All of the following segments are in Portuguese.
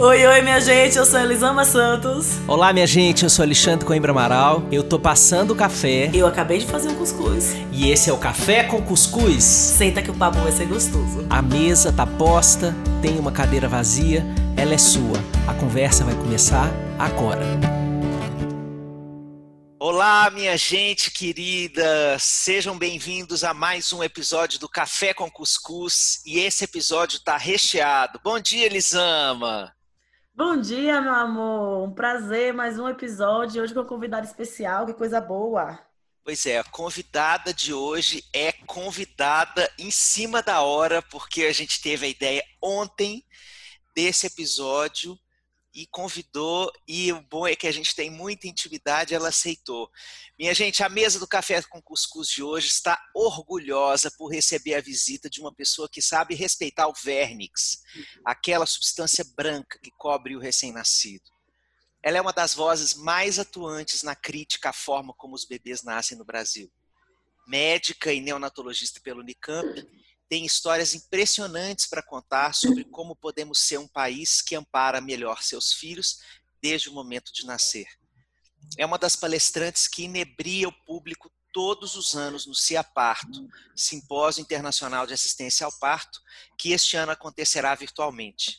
Oi, oi, minha gente, eu sou Elisama Santos. Olá, minha gente, eu sou Alexandre Coimbra Amaral. Eu tô passando o café. Eu acabei de fazer um cuscuz. E esse é o Café com Cuscuz. Senta que o papo vai ser gostoso. A mesa tá posta, tem uma cadeira vazia, ela é sua. A conversa vai começar agora. Olá, minha gente querida, sejam bem-vindos a mais um episódio do Café com Cuscuz e esse episódio tá recheado. Bom dia, Elisama! Bom dia, meu amor. Um prazer, mais um episódio. Hoje com um convidado especial, que coisa boa. Pois é, a convidada de hoje é convidada em cima da hora, porque a gente teve a ideia ontem desse episódio e convidou, e o bom é que a gente tem muita intimidade, ela aceitou. Minha gente, a mesa do Café com Cuscuz de hoje está orgulhosa por receber a visita de uma pessoa que sabe respeitar o vernix, aquela substância branca que cobre o recém-nascido. Ela é uma das vozes mais atuantes na crítica à forma como os bebês nascem no Brasil. Médica e neonatologista pelo Unicamp, tem histórias impressionantes para contar sobre como podemos ser um país que ampara melhor seus filhos desde o momento de nascer. É uma das palestrantes que inebria o público todos os anos no CIAParto, Simpósio Internacional de Assistência ao Parto, que este ano acontecerá virtualmente.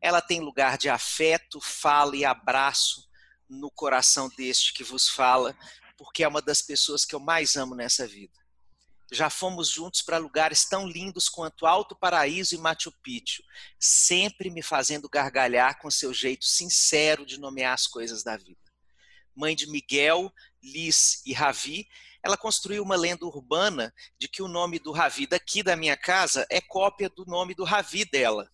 Ela tem lugar de afeto, fala e abraço no coração deste que vos fala, porque é uma das pessoas que eu mais amo nessa vida. Já fomos juntos para lugares tão lindos quanto Alto Paraíso e Machu Picchu, sempre me fazendo gargalhar com seu jeito sincero de nomear as coisas da vida. Mãe de Miguel, Liz e Ravi, ela construiu uma lenda urbana de que o nome do Ravi daqui da minha casa é cópia do nome do Ravi dela.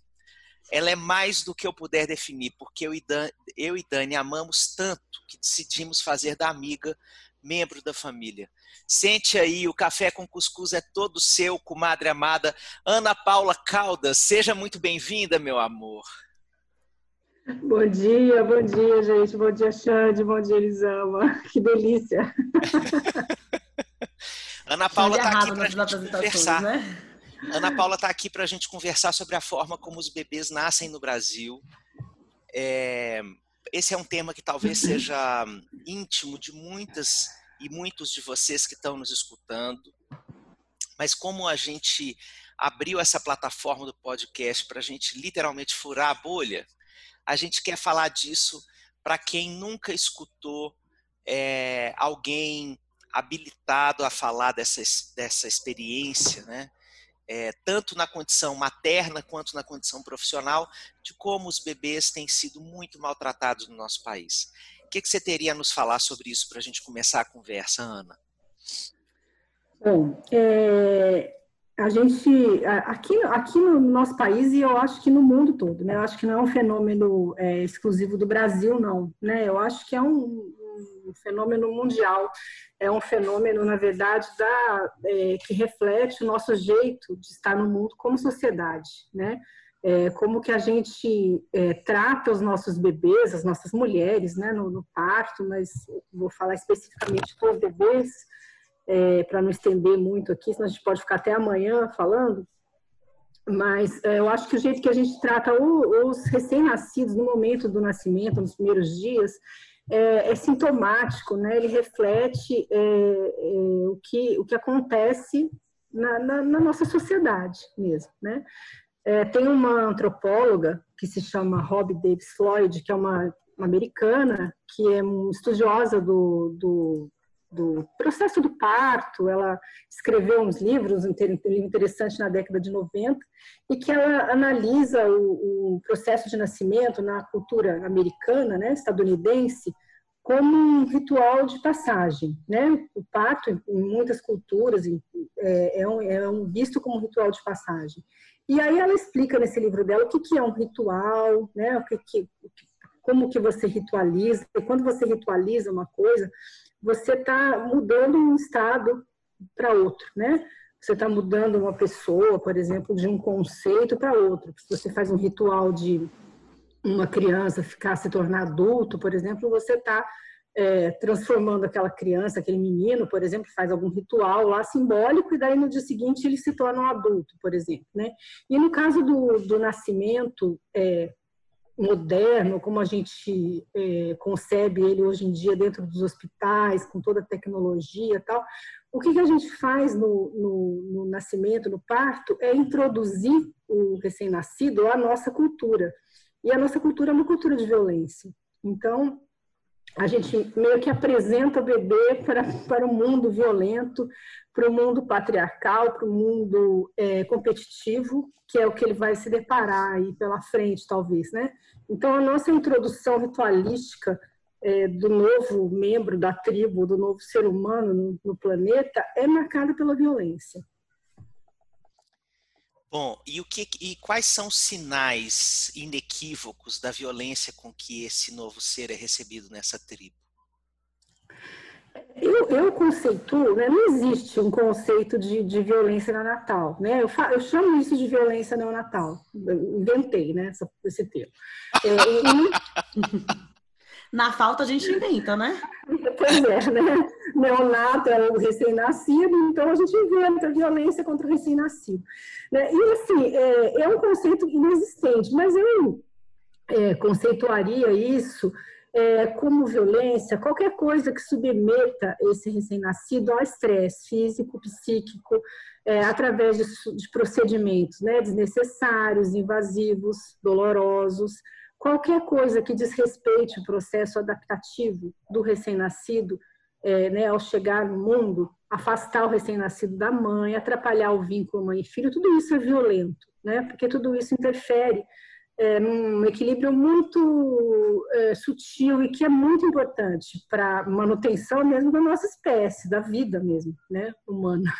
Ela é mais do que eu puder definir, porque eu e, Dani, eu e Dani amamos tanto que decidimos fazer da amiga membro da família. Sente aí, o café com cuscuz é todo seu, comadre amada. Ana Paula Caldas, seja muito bem-vinda, meu amor. Bom dia, bom dia, gente. Bom dia, Xande. Bom dia, Elisama. Que delícia. Ana Paula está aqui para a gente conversar. Né? Ana Paula está aqui para a gente conversar sobre a forma como os bebês nascem no Brasil. É, esse é um tema que talvez seja íntimo de muitas e muitos de vocês que estão nos escutando. Mas como a gente abriu essa plataforma do podcast para a gente literalmente furar a bolha, a gente quer falar disso para quem nunca escutou é, alguém habilitado a falar dessa, dessa experiência, né? É, tanto na condição materna quanto na condição profissional, de como os bebês têm sido muito maltratados no nosso país que, que você teria a nos falar sobre isso para a gente começar a conversa, Ana? Bom, é, a gente aqui, aqui no nosso país e eu acho que no mundo todo, né? Eu acho que não é um fenômeno é, exclusivo do Brasil, não, né? Eu acho que é um, um fenômeno mundial, é um fenômeno, na verdade, da, é, que reflete o nosso jeito de estar no mundo como sociedade, né? é, como que a gente é, trata os nossos bebês, as nossas mulheres, né, no, no parto, mas vou falar especificamente dos bebês, é, para não estender muito aqui, senão a gente pode ficar até amanhã falando, mas é, eu acho que o jeito que a gente trata os recém-nascidos no momento do nascimento, nos primeiros dias, é, é sintomático, né? Ele reflete é, é, o, que, o que acontece na, na, na, nossa sociedade mesmo, né? É, tem uma antropóloga que se chama Rob Davis Floyd, que é uma, uma americana, que é estudiosa do, do, do, processo do parto. Ela escreveu uns livros interessantes na década de 90 e que ela analisa o, o processo de nascimento na cultura americana, né, estadunidense, como um ritual de passagem, né? O parto, em muitas culturas, é, é, um, é um visto como um ritual de passagem. E aí ela explica nesse livro dela o que, que é um ritual, né? O que, que, como que você ritualiza. E quando você ritualiza uma coisa, você está mudando um estado para outro, né? Você está mudando uma pessoa, por exemplo, de um conceito para outro. Se você faz um ritual de uma criança ficar se tornar adulto, por exemplo, você está é, transformando aquela criança, aquele menino, por exemplo, faz algum ritual lá simbólico e daí no dia seguinte ele se torna um adulto, por exemplo, né? E no caso do, do nascimento é, moderno, como a gente é, concebe ele hoje em dia dentro dos hospitais, com toda a tecnologia e tal, o que, que a gente faz no, no, no nascimento, no parto, é introduzir o recém-nascido à nossa cultura. E a nossa cultura é uma cultura de violência. Então, a gente meio que apresenta o bebê para, para o mundo violento, para o mundo patriarcal, para o mundo é, competitivo, que é o que ele vai se deparar aí pela frente, talvez, né? Então, a nossa introdução ritualística é, do novo membro da tribo, do novo ser humano no, no planeta, é marcada pela violência. Bom, e, o que, e quais são os sinais inequívocos da violência com que esse novo ser é recebido nessa tribo? Eu, eu conceituo, né, não existe um conceito de, de violência neonatal, né? Eu, fa, eu chamo isso de violência neonatal, eu inventei, né, esse, termo. É, e... Na falta a gente inventa, né? Pois é, né? Neonato é o recém-nascido, então a gente inventa violência contra o recém-nascido. Né? E assim, é, é, um conceito inexistente, mas eu é, conceituaria isso é, como violência, qualquer coisa que submeta esse recém-nascido ao estresse físico, psíquico, é, através de, de procedimentos né, desnecessários, invasivos, dolorosos, qualquer coisa que desrespeite o processo adaptativo do recém-nascido é, né, ao chegar no mundo, afastar o recém-nascido da mãe, atrapalhar o vínculo mãe e filho, tudo isso é violento, né? Porque tudo isso interfere é, num equilíbrio muito é, sutil e que é muito importante para manutenção mesmo da nossa espécie, da vida mesmo, né, humana.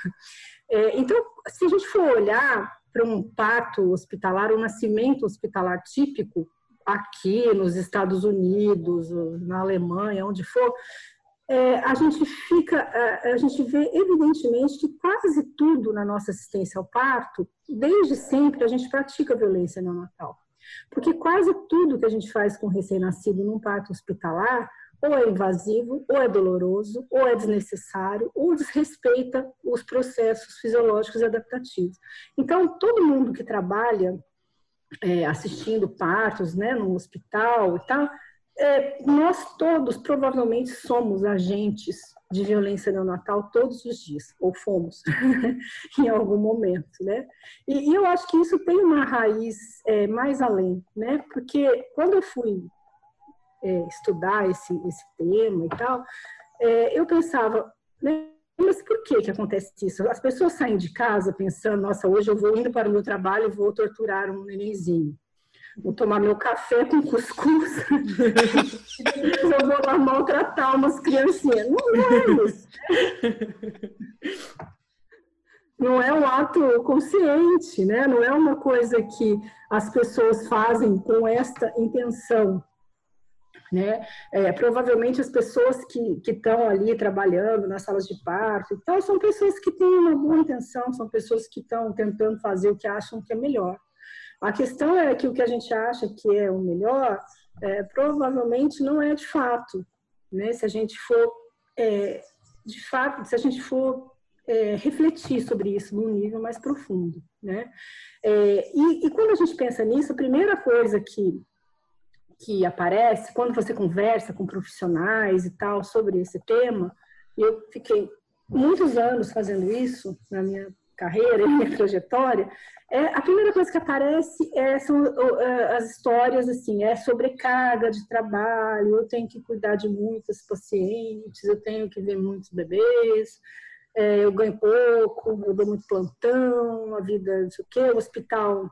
É, então, se a gente for olhar para um parto hospitalar, um nascimento hospitalar típico, aqui nos Estados Unidos, na Alemanha, onde for, é, a gente fica, é, a gente vê evidentemente que quase tudo na nossa assistência ao parto, desde sempre a gente pratica violência neonatal. Porque quase tudo que a gente faz com recém-nascido num parto hospitalar ou é invasivo, ou é doloroso, ou é desnecessário, ou desrespeita os processos fisiológicos e adaptativos. Então, todo mundo que trabalha é, assistindo partos, né, no hospital e tal, é, nós todos provavelmente somos agentes de violência neonatal todos os dias, ou fomos, em algum momento, né? E, e, eu acho que isso tem uma raiz é, mais além, né? Porque quando eu fui é, estudar esse, esse tema e tal, é, eu pensava, né? Mas por que que acontece isso? As pessoas saem de casa pensando, nossa, hoje eu vou indo para o meu trabalho vou torturar um nenenzinho. Vou tomar meu café com cuscuz. eu vou lá maltratar umas criancinhas. Não é isso. Não é um ato consciente, né? Não é uma coisa que as pessoas fazem com esta intenção. Né? É, provavelmente as pessoas que estão ali trabalhando nas salas de parto então, são pessoas que têm uma boa intenção, são pessoas que estão tentando fazer o que acham que é melhor. A questão é que o que a gente acha que é o melhor, é, provavelmente não é de fato. Né? Se a gente for, é, de fato, se a gente for é, refletir sobre isso num nível mais profundo. Né? É, e, e quando a gente pensa nisso, a primeira coisa que que aparece quando você conversa com profissionais e tal sobre esse tema. Eu fiquei muitos anos fazendo isso na minha carreira, na minha trajetória. É, a primeira coisa que aparece é, são é, as histórias assim, é sobrecarga de trabalho, eu tenho que cuidar de muitos pacientes, eu tenho que ver muitos bebês, é, eu ganho pouco, eu dou muito plantão, a vida, não sei o quê, o hospital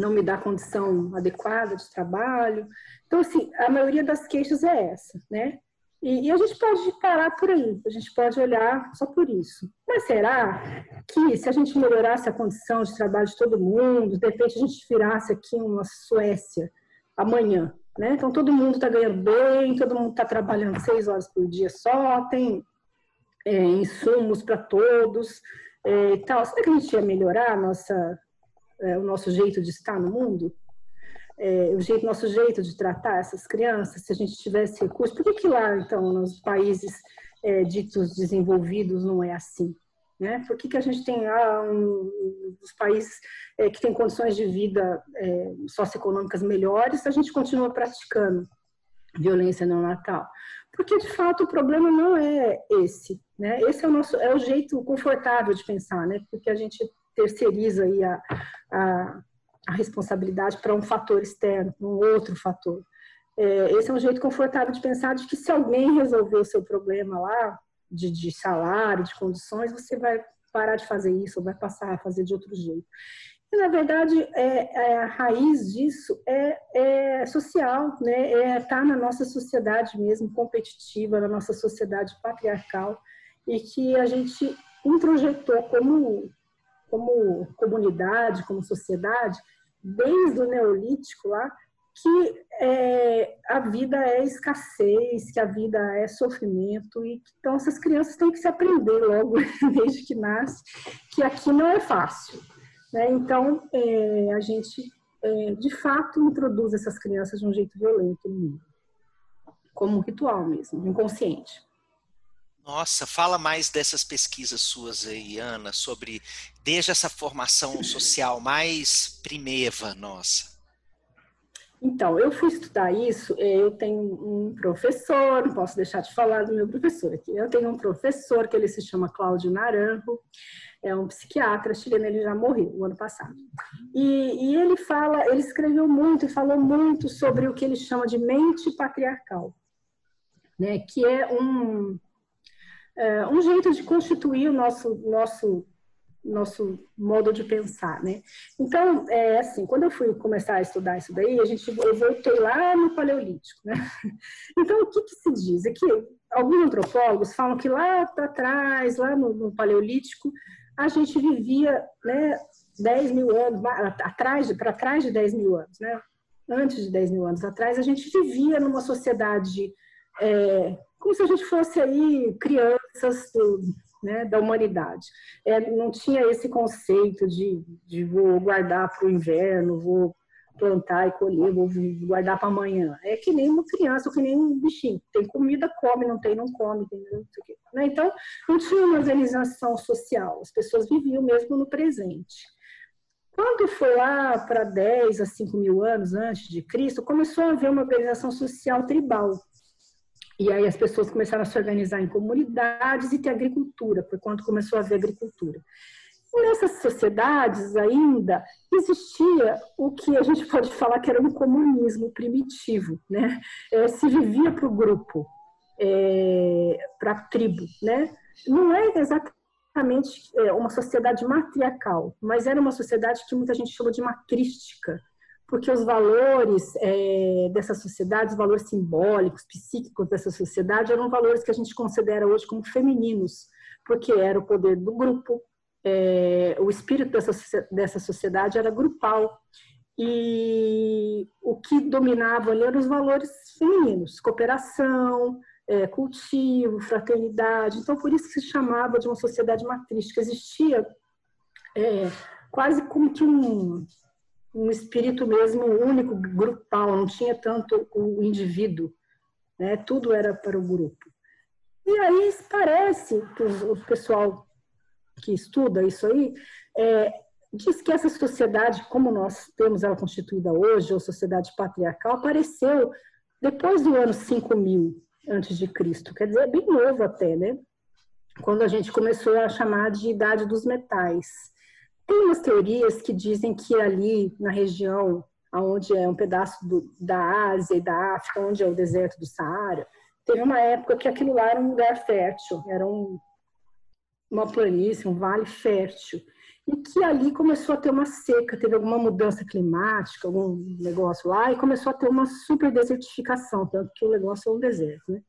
não me dá condição adequada de trabalho. Então, assim, a maioria das queixas é essa, né? E, e, a gente pode parar por aí, a gente pode olhar só por isso. Mas será que se a gente melhorasse a condição de trabalho de todo mundo, de repente a gente virasse aqui uma Suécia amanhã, né? Então todo mundo está ganhando bem, todo mundo está trabalhando seis horas por dia só, tem é, insumos para todos é, e tal. Será que a gente ia melhorar a nossa é, o nosso jeito de estar no mundo, é, o jeito, nosso jeito de tratar essas crianças, se a gente tivesse recursos, por que, que lá, então, nos países é, ditos desenvolvidos não é assim? Né? Por que, que a gente tem ah, um, dos países é, que têm condições de vida é, socioeconômicas melhores, a gente continua praticando violência neonatal? Porque, de fato, o problema não é esse. Né? Esse é o, nosso, é o jeito confortável de pensar, né? porque a gente terceiriza aí a, a, a responsabilidade para um fator externo, um outro fator. É, esse é um jeito confortável de pensar de que se alguém resolver o seu problema lá, de, de salário, de condições, você vai parar de fazer isso ou vai passar a fazer de outro jeito. E, na verdade, é, é, a raiz disso é, é social, né? é tá na nossa sociedade mesmo, competitiva, na nossa sociedade patriarcal, e que a gente introjetou como, como comunidade, como sociedade, desde o Neolítico lá, que é, a vida é escassez, que a vida é sofrimento e então essas crianças têm que se aprender logo desde que nasce que aqui não é fácil, né? Então é, a gente é, de fato introduz essas crianças de um jeito violento no mundo, como um ritual mesmo, inconsciente. Nossa, fala mais dessas pesquisas suas aí, Ana, sobre desde essa formação social mais primeva nossa. Então, eu fui estudar isso, é, eu tenho um professor, não posso deixar de falar do meu professor aqui. Eu tenho um professor que ele se chama Cláudio Naranjo, é um psiquiatra chileno, ele já morreu o ano passado. E, e, ele fala, ele escreveu muito e falou muito sobre o que ele chama de mente patriarcal, né? Que é um é, um jeito de constituir o nosso nosso nosso modo de pensar, né? Então, é assim, quando eu fui começar a estudar isso daí, a gente, eu voltei lá no Paleolítico, né? Então, o que, que se diz? É que alguns antropólogos falam que lá para trás, lá no, no, Paleolítico, a gente vivia, né, 10 mil anos, atrás, para trás de 10 mil anos, né? Antes de 10 mil anos atrás, a gente vivia numa sociedade é, como se a gente fosse aí crianças né, da humanidade. É, não tinha esse conceito de, de vou guardar para o inverno, vou plantar e colher, vou guardar para amanhã. É que nem uma criança, que nem um bichinho. Tem comida, come, não tem, não come. Né? Então, não tinha uma organização social. As pessoas viviam mesmo no presente. Quando foi lá para 10 a 5 mil anos antes de Cristo, começou a haver uma organização social tribal. E aí as pessoas começaram a se organizar em comunidades e ter agricultura, por quando começou a haver agricultura. E nessas sociedades ainda existia o que a gente pode falar que era um comunismo primitivo, né? É, se vivia para o grupo, é, para a tribo, né? Não é exatamente é, uma sociedade matriarcal, mas era uma sociedade que muita gente chama de matrística, porque os valores é, dessa sociedade, os valores simbólicos, psíquicos dessa sociedade, eram valores que a gente considera hoje como femininos, porque era o poder do grupo, é, o espírito dessa, dessa sociedade era grupal, e o que dominava ali eram os valores femininos, cooperação, é, cultivo, fraternidade. Então, por isso que se chamava de uma sociedade matrística. Existia é, quase como que um, um espírito mesmo único, grupal, não tinha tanto o indivíduo, né? tudo era para o grupo. E aí parece que o pessoal que estuda isso aí é, diz que essa sociedade, como nós temos ela constituída hoje, ou sociedade patriarcal, apareceu depois do ano 5000 antes de Cristo, quer dizer, é bem novo até, né? Quando a gente começou a chamar de idade dos metais. Tem umas teorias que dizem que ali na região onde é um pedaço do, da Ásia e da África, onde é o deserto do Saara, teve uma época que aquilo lá era um lugar fértil, era um, uma planície, um vale fértil, e que ali começou a ter uma seca, teve alguma mudança climática, algum negócio lá, e começou a ter uma super desertificação, tanto que o negócio é um deserto, né?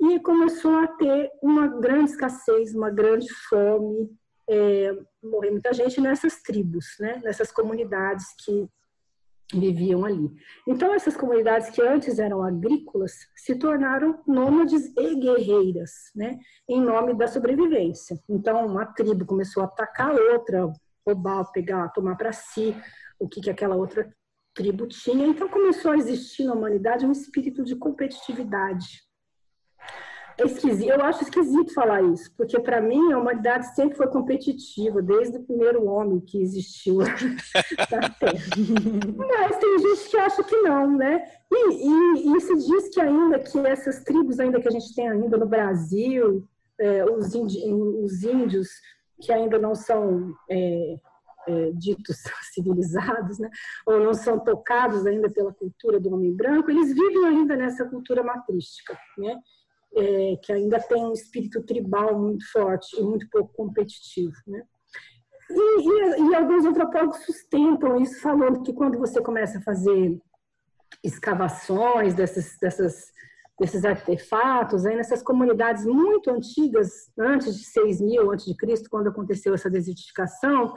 E começou a ter uma grande escassez, uma grande fome, é, morrer muita gente nessas tribos, né? nessas comunidades que viviam ali. Então, essas comunidades que antes eram agrícolas se tornaram nômades e guerreiras, né? em nome da sobrevivência. Então, uma tribo começou a atacar a outra, roubar, pegar, tomar para si o que, que aquela outra tribo tinha. Então, começou a existir na humanidade um espírito de competitividade. Esquisito, eu acho esquisito falar isso, porque para mim a humanidade sempre foi competitiva, desde o primeiro homem que existiu na Terra. Mas tem gente que acha que não, né? E, e, e, se diz que ainda que essas tribos ainda que a gente tem ainda no Brasil, é, os, os índios que ainda não são é, é, ditos civilizados, né? ou não são tocados ainda pela cultura do homem branco, eles vivem ainda nessa cultura matrística, né? É, que ainda tem um espírito tribal muito forte e muito pouco competitivo. Né? E, e, e, alguns antropólogos sustentam isso, falando que quando você começa a fazer escavações dessas, dessas, desses artefatos, aí nessas comunidades muito antigas, antes de 6 mil antes de Cristo, quando aconteceu essa desertificação,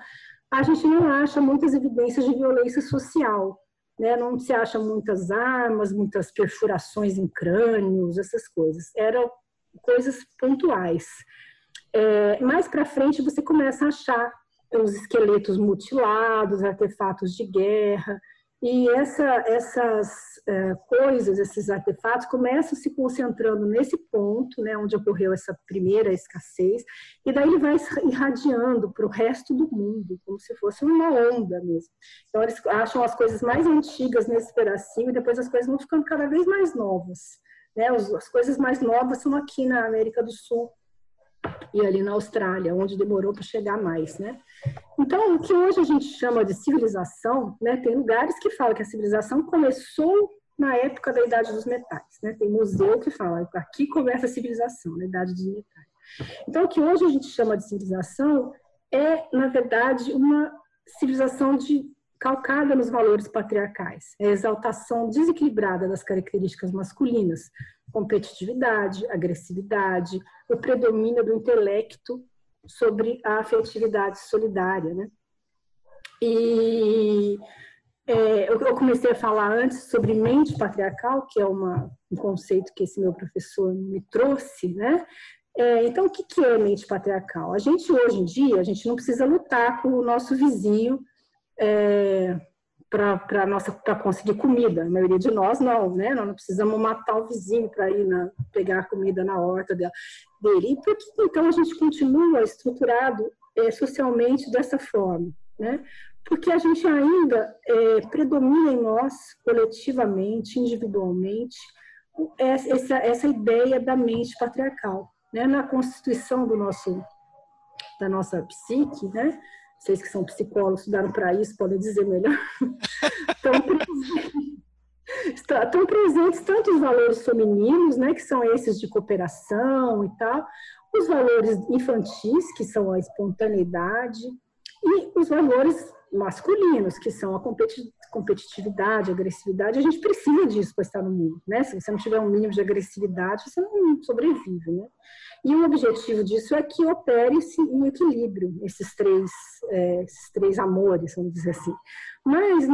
a gente não acha muitas evidências de violência social. Né? Não se acha muitas armas, muitas perfurações em crânios, essas coisas. Eram coisas pontuais. É, mais para frente você começa a achar os esqueletos mutilados, artefatos de guerra, e essa, essas é, coisas, esses artefatos, começam se concentrando nesse ponto, né, onde ocorreu essa primeira escassez, e daí ele vai irradiando para o resto do mundo, como se fosse uma onda mesmo. Então, eles acham as coisas mais antigas nesse pedacinho, e depois as coisas vão ficando cada vez mais novas. Né? As coisas mais novas são aqui na América do Sul, e ali na Austrália, onde demorou para chegar mais, né? Então, o que hoje a gente chama de civilização, né? Tem lugares que falam que a civilização começou na época da Idade dos Metais, né? Tem museu que fala aqui começa a civilização, na Idade dos Metais. Então, o que hoje a gente chama de civilização é, na verdade, uma civilização de calcada nos valores patriarcais, é a exaltação desequilibrada das características masculinas, competitividade, agressividade, o predomínio do intelecto sobre a afetividade solidária, né? E é, eu comecei a falar antes sobre mente patriarcal, que é uma, um conceito que esse meu professor me trouxe, né? É, então, o que, que é mente patriarcal? A gente, hoje em dia, a gente não precisa lutar com o nosso vizinho é, para nossa para conseguir comida. A maioria de nós não, né? Nós não precisamos matar o vizinho para ir na, pegar comida na horta dele. E então a gente continua estruturado é, socialmente dessa forma, né? Porque a gente ainda é, predomina em nós, coletivamente, individualmente, essa, essa ideia da mente patriarcal, né? Na constituição do nosso da nossa psique, né? Vocês que são psicólogos, estudaram para isso, podem dizer melhor, estão, presentes, estão presentes tanto os valores femininos, né, que são esses de cooperação e tal, os valores infantis, que são a espontaneidade, e os valores masculinos, que são a competitividade, a agressividade. A gente precisa disso para estar no mundo, né? Se você não tiver um mínimo de agressividade, você não sobrevive, né? E o objetivo disso é que opere-se em equilíbrio, esses três, é, esses três amores, vamos dizer assim. Mas,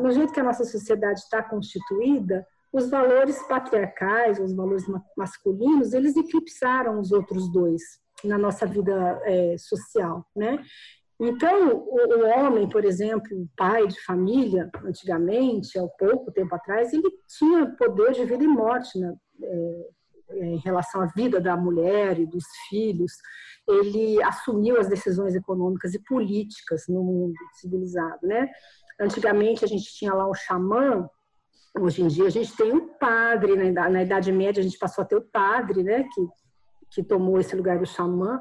no jeito que a nossa sociedade está constituída, os valores patriarcais, os valores masculinos, eles eclipsaram os outros dois na nossa vida é, social, né? Então, o, o, homem, por exemplo, pai de família, antigamente, há pouco tempo atrás, ele tinha poder de vida e morte, né? É, em relação à vida da mulher e dos filhos, ele assumiu as decisões econômicas e políticas no mundo civilizado, né? Antigamente a gente tinha lá o xamã, hoje em dia a gente tem um padre, na, na Idade Média a gente passou a ter o padre, né, que, que tomou esse lugar do xamã,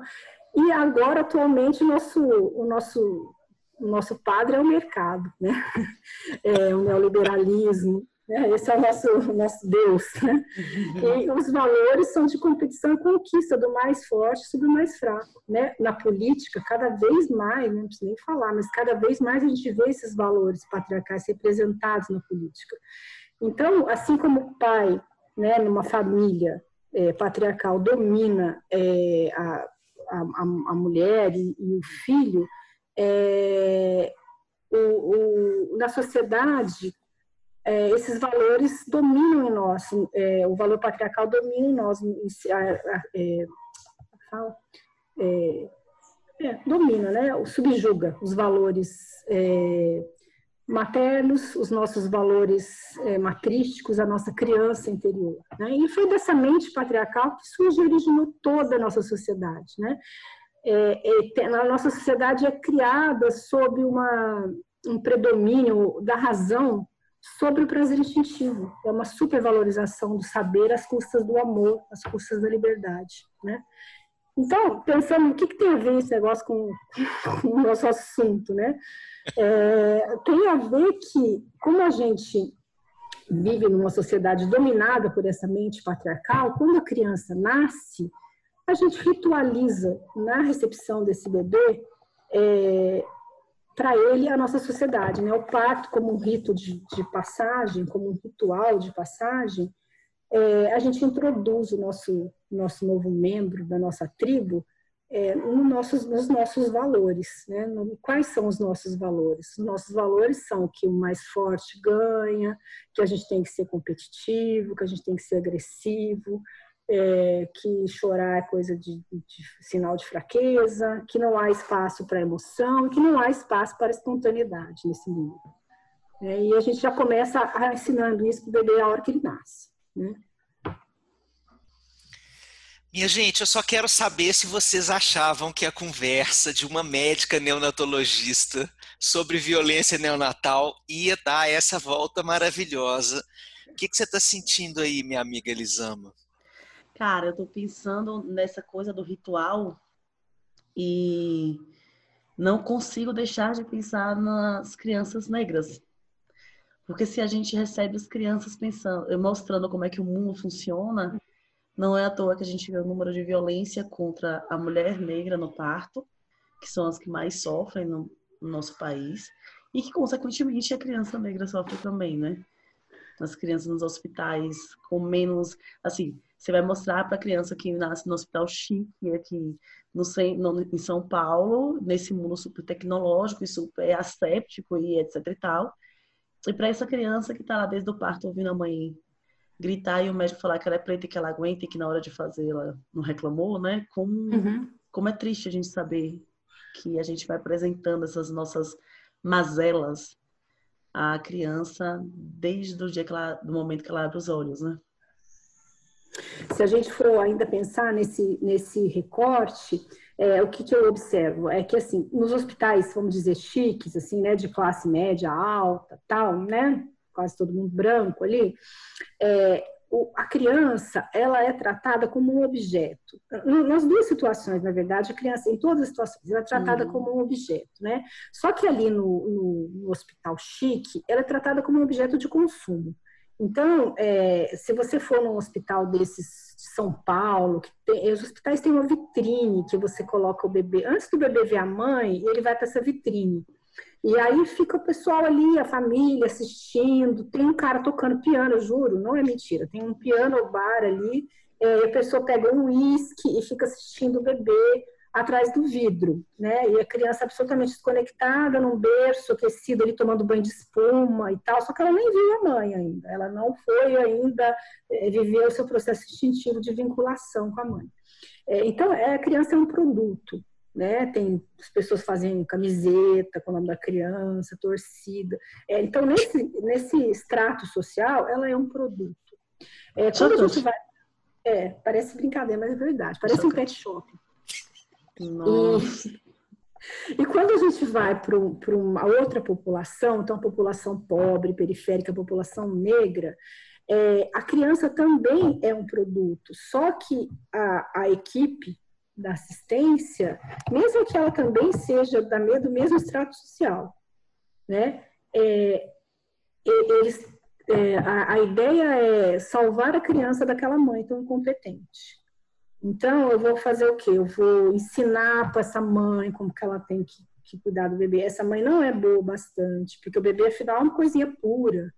e agora atualmente o nosso, o nosso, o nosso padre é o mercado, né? É o neoliberalismo, né? Esse é o nosso, nosso Deus. Né? E os valores são de competição e conquista do mais forte sobre o mais fraco. Né? Na política, cada vez mais, não preciso nem falar, mas cada vez mais a gente vê esses valores patriarcais representados na política. Então, assim como o pai, né, numa família é, patriarcal, domina é, a, a, a, mulher e, e o filho, é, o, o, na sociedade, é, esses valores dominam em nós, é, o valor patriarcal domina em nós, é, é, é, domina, né, subjuga os valores maternos, os nossos valores é, matrísticos, a nossa criança interior. Né? E foi dessa mente patriarcal que surge e originou toda a nossa sociedade. Né? É, é, a nossa sociedade é criada sob uma, um predomínio da razão sobre o prazer instintivo. É uma supervalorização do saber às custas do amor, às custas da liberdade. Né? Então, pensando o que, que tem a ver esse negócio com, com o nosso assunto, né? É, tem a ver que, como a gente vive numa sociedade dominada por essa mente patriarcal, quando a criança nasce, a gente ritualiza na recepção desse bebê é, para ele a nossa sociedade, né? O parto como um rito de, de passagem, como um ritual de passagem, é, a gente introduz o nosso nosso novo membro da nossa tribo é, no nossos, nos nossos valores. Né? No, quais são os nossos valores? Os nossos valores são que o mais forte ganha, que a gente tem que ser competitivo, que a gente tem que ser agressivo, é, que chorar é coisa de, de, sinal de fraqueza, que não há espaço para emoção, que não há espaço para espontaneidade nesse mundo. É, e a gente já começa ensinando isso para o bebê a hora que ele nasce. Né? Minha gente, eu só quero saber se vocês achavam que a conversa de uma médica neonatologista sobre violência neonatal ia dar essa volta maravilhosa. O que, que você está sentindo aí, minha amiga Elisama? Cara, eu estou pensando nessa coisa do ritual e não consigo deixar de pensar nas crianças negras. Porque se a gente recebe as crianças pensando, mostrando como é que o mundo funciona, não é à toa que a gente vê o número de violência contra a mulher negra no parto, que são as que mais sofrem no, no nosso país, e que, consequentemente, a criança negra sofre também, né? As crianças nos hospitais com menos. Assim, você vai mostrar para a criança que nasce no hospital chique aqui no, no, em São Paulo, nesse mundo super tecnológico e super asséptico e etc e tal. E para essa criança que está lá desde o parto ouvindo a mãe gritar e o médico falar que ela é preta e que ela aguenta e que na hora de fazer ela não reclamou, né? Como, uhum. como é triste a gente saber que a gente vai apresentando essas nossas mazelas à criança desde o dia que ela, do momento que ela abre os olhos, né? Se a gente for ainda pensar nesse, nesse recorte, é, o que, que, eu observo é que, assim, nos hospitais, vamos dizer, chiques, assim, né, de classe média alta, tal, né, quase todo mundo branco ali, é, a criança ela é tratada como um objeto. Nas duas situações, na verdade, a criança, em todas as situações, ela é tratada uhum. como um objeto, né? Só que ali no, no, no, hospital chique, ela é tratada como um objeto de consumo. Então, é, se você for num hospital desses de São Paulo, que tem, os hospitais têm uma vitrine que você coloca o bebê. Antes do bebê ver a mãe, ele vai para essa vitrine. E aí fica o pessoal ali, a família assistindo, tem um cara tocando piano, juro, não é mentira, tem um piano bar ali, é, a pessoa pega um uísque e fica assistindo o bebê atrás do vidro, né? E a criança absolutamente desconectada, num berço aquecido ali, tomando banho de espuma e tal, só que ela nem viu a mãe ainda, ela não foi ainda é, viver o seu processo instintivo de vinculação com a mãe. É, então, a criança é um produto, né? Tem as pessoas fazendo camiseta com o nome da criança, torcida. É, então, nesse, nesse extrato social, ela é um produto. É, quando a gente vai. É, parece brincadeira, mas é verdade. Parece um pet shop. Nossa. E, e quando a gente vai para uma outra população, então a população pobre, periférica, a população negra, é, a criança também é um produto, só que a, a equipe da assistência, mesmo que ela também seja da, do mesmo extrato social, né? É, eles, é, a, a, ideia é salvar a criança daquela mãe tão incompetente. Então, eu vou fazer o quê? Eu vou ensinar para essa mãe como que ela tem que, que cuidar do bebê. Essa mãe não é boa bastante, porque o bebê, afinal, é uma coisinha pura,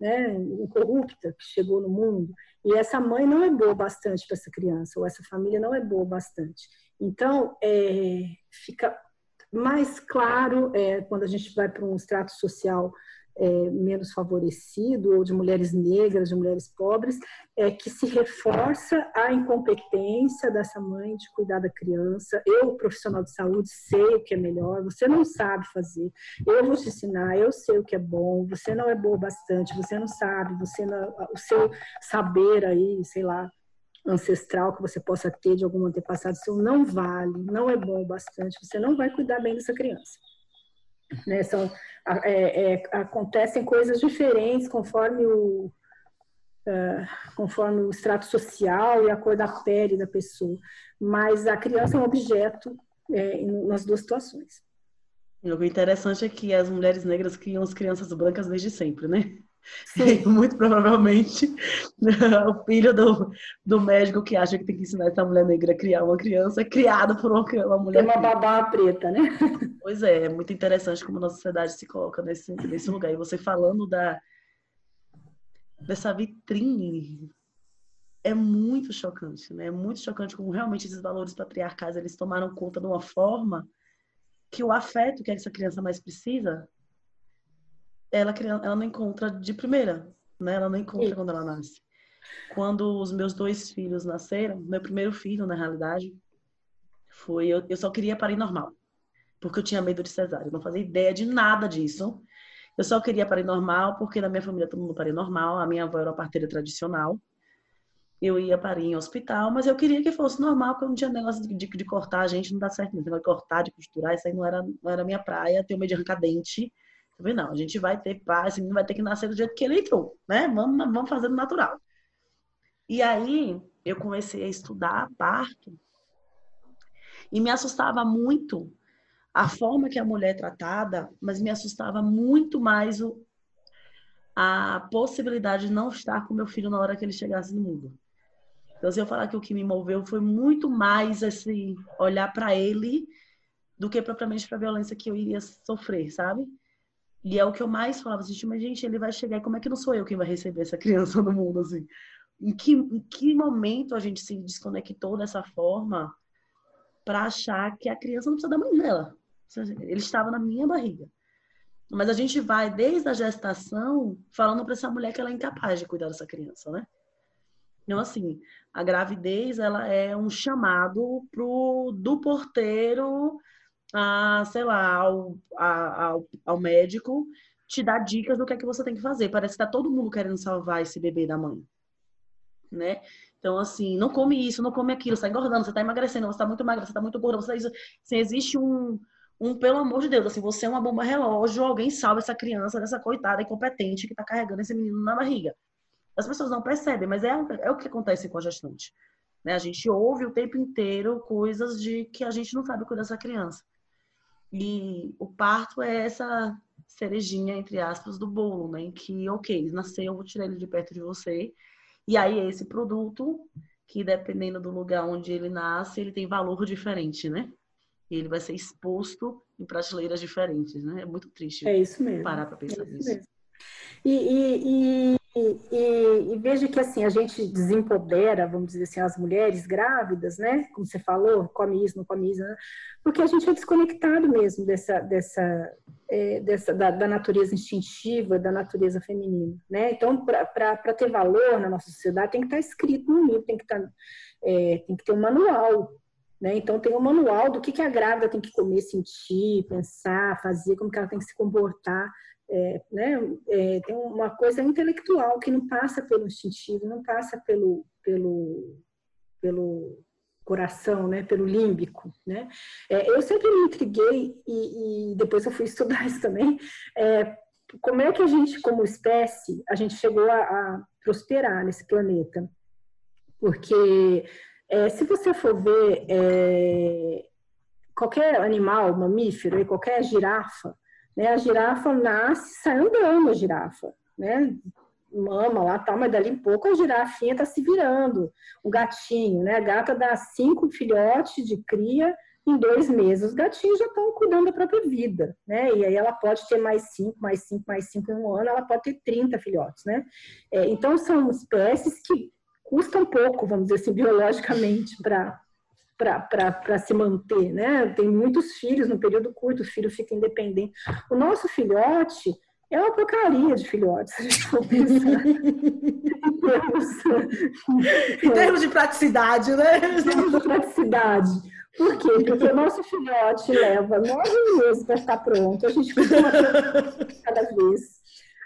né? incorrupta, que chegou no mundo. E essa mãe não é boa bastante para essa criança, ou essa família não é boa bastante. Então, é, fica mais claro é, quando a gente vai para um extrato social é, menos favorecido, ou de mulheres negras, de mulheres pobres, é que se reforça a incompetência dessa mãe de cuidar da criança. Eu, profissional de saúde, sei o que é melhor, você não sabe fazer, eu vou te ensinar, eu sei o que é bom, você não é boa bastante, você não sabe, você não, o seu saber aí, sei lá, ancestral que você possa ter de algum antepassado seu não vale, não é bom bastante, você não vai cuidar bem dessa criança. Né? São, é, é, acontecem coisas diferentes conforme o, uh, conforme o extrato social e a cor da pele da pessoa, mas a criança é um objeto é, nas duas situações. O interessante é que as mulheres negras criam as crianças brancas desde sempre, né? Sim. muito provavelmente o filho do, do médico que acha que tem que ensinar essa mulher negra a criar uma criança é criado por uma, uma mulher. Tem uma babá preta, né? Pois é, é muito interessante como a nossa sociedade se coloca nesse, nesse lugar. E você falando da dessa vitrine é muito chocante, né? É muito chocante como realmente esses valores patriarcais eles tomaram conta de uma forma que o afeto que essa criança mais precisa ela, ela não encontra de primeira, né? Ela não encontra Sim. quando ela nasce. Quando os meus dois filhos nasceram, meu primeiro filho, na realidade, foi eu, eu só queria parir normal, porque eu tinha medo de cesárea. Eu não fazia ideia de nada disso. Eu só queria parir normal, porque na minha família todo mundo paria normal. A minha avó era uma parteira tradicional. Eu ia parir em hospital, mas eu queria que fosse normal, porque eu não tinha negócio de, de, de cortar a gente, não dá certo. Não. de cortar, de costurar, isso aí não era, não era minha praia. Tenho medo de arrancar dente falei, não, a gente vai ter paz, esse menino vai ter que nascer do jeito que ele entrou, né? Vamos, vamos fazendo natural. E aí eu comecei a estudar parto e me assustava muito a forma que a mulher é tratada, mas me assustava muito mais o, a possibilidade de não estar com meu filho na hora que ele chegasse no mundo. Então, se eu falar que o que me moveu foi muito mais esse olhar para ele do que propriamente para a violência que eu iria sofrer, sabe? E é o que eu mais falava assim, mas gente, ele vai chegar e como é que não sou eu quem vai receber essa criança no mundo, assim? Em que, em que momento a gente se desconectou dessa forma para achar que a criança não precisa da mãe dela? Ele estava na minha barriga. Mas a gente vai desde a gestação falando para essa mulher que ela é incapaz de cuidar dessa criança, né? Então, assim, a gravidez, ela é um chamado pro, do porteiro a, sei lá, ao, a, ao, ao médico te dar dicas do que é que você tem que fazer. Parece que tá todo mundo querendo salvar esse bebê da mãe, né? Então, assim, não come isso, não come aquilo, você tá engordando, você tá emagrecendo, você tá muito magra, você tá muito gorda, você tá isso. Assim, existe um, um, pelo amor de Deus, assim, você é uma bomba relógio, alguém salva essa criança dessa coitada incompetente que tá carregando esse menino na barriga. As pessoas não percebem, mas é, é o que acontece com a gestante. Né? A gente ouve o tempo inteiro coisas de que a gente não sabe cuidar dessa criança. E o parto é essa cerejinha, entre aspas, do bolo, né? Em que, ok, nasceu, eu vou tirar ele de perto de você. E aí, esse produto, que dependendo do lugar onde ele nasce, ele tem valor diferente, né? E ele vai ser exposto em prateleiras diferentes, né? É muito triste é isso mesmo. parar para pensar é nisso. Mesmo. E, e, e, e, veja que assim a gente desempodera, vamos dizer assim, as mulheres grávidas, né? Como você falou, come isso, não come isso, né? porque a gente é desconectado mesmo dessa, dessa, é, dessa da, da, natureza instintiva, da natureza feminina, né? Então, para ter valor na nossa sociedade, tem que estar escrito no livro, tem que estar, é, tem que ter um manual, né? Então, tem um manual do que, que a grávida tem que comer, sentir, pensar, fazer, como que ela tem que se comportar é, né, é, tem uma coisa intelectual que não passa pelo instintivo, não passa pelo, pelo, pelo coração, né, pelo límbico, né. É, eu sempre me intriguei e, e, depois eu fui estudar isso também. É, como é que a gente, como espécie, a gente chegou a, a prosperar nesse planeta? Porque é, se você for ver é, qualquer animal, mamífero, qualquer girafa, né? A girafa nasce, sai andando a girafa, né? Mama lá, tal, mas dali em pouco a girafinha está se virando. O gatinho, né? A gata dá cinco filhotes de cria em dois meses. Os gatinhos já estão cuidando da própria vida, né? E aí ela pode ter mais cinco, mais cinco, mais cinco em um ano, ela pode ter 30 filhotes, né? É, então são espécies que custam pouco, vamos dizer assim, biologicamente para para se manter, né? Tem muitos filhos no período curto, o filho fica independente. O nosso filhote, é uma porcaria de filhotes, se a gente for pensar. em termos de praticidade, né? Em termos de praticidade. Por quê? Porque o nosso filhote leva nove meses para estar pronto, a gente costuma cada vez.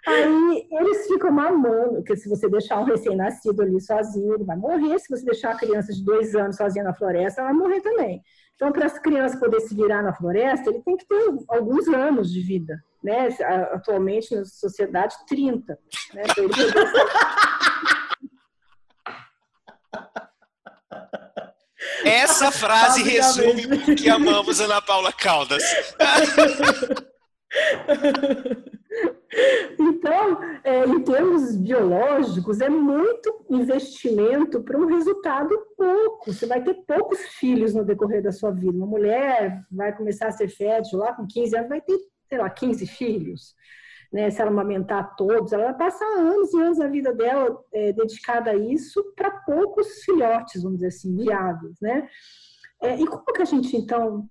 Aí eles ficam mamando, porque se você deixar um recém-nascido ali sozinho, ele vai morrer. Se você deixar a criança de dois anos sozinha na floresta, ela vai morrer também. Então, para as crianças poderem se virar na floresta, ele tem que ter alguns anos de vida. Né? Atualmente, na sociedade, 30. Né? Então, Essa frase resume que amamos Ana Paula Caldas. Então, é, em termos biológicos, é muito investimento para um resultado pouco. Você vai ter poucos filhos no decorrer da sua vida. Uma mulher vai começar a ser fértil lá com 15 anos, vai ter, sei lá, 15 filhos. Né? Se ela amamentar todos, ela vai passar anos e anos da vida dela é, dedicada a isso para poucos filhotes, vamos dizer assim, viáveis. Né? É, e como que a gente, então,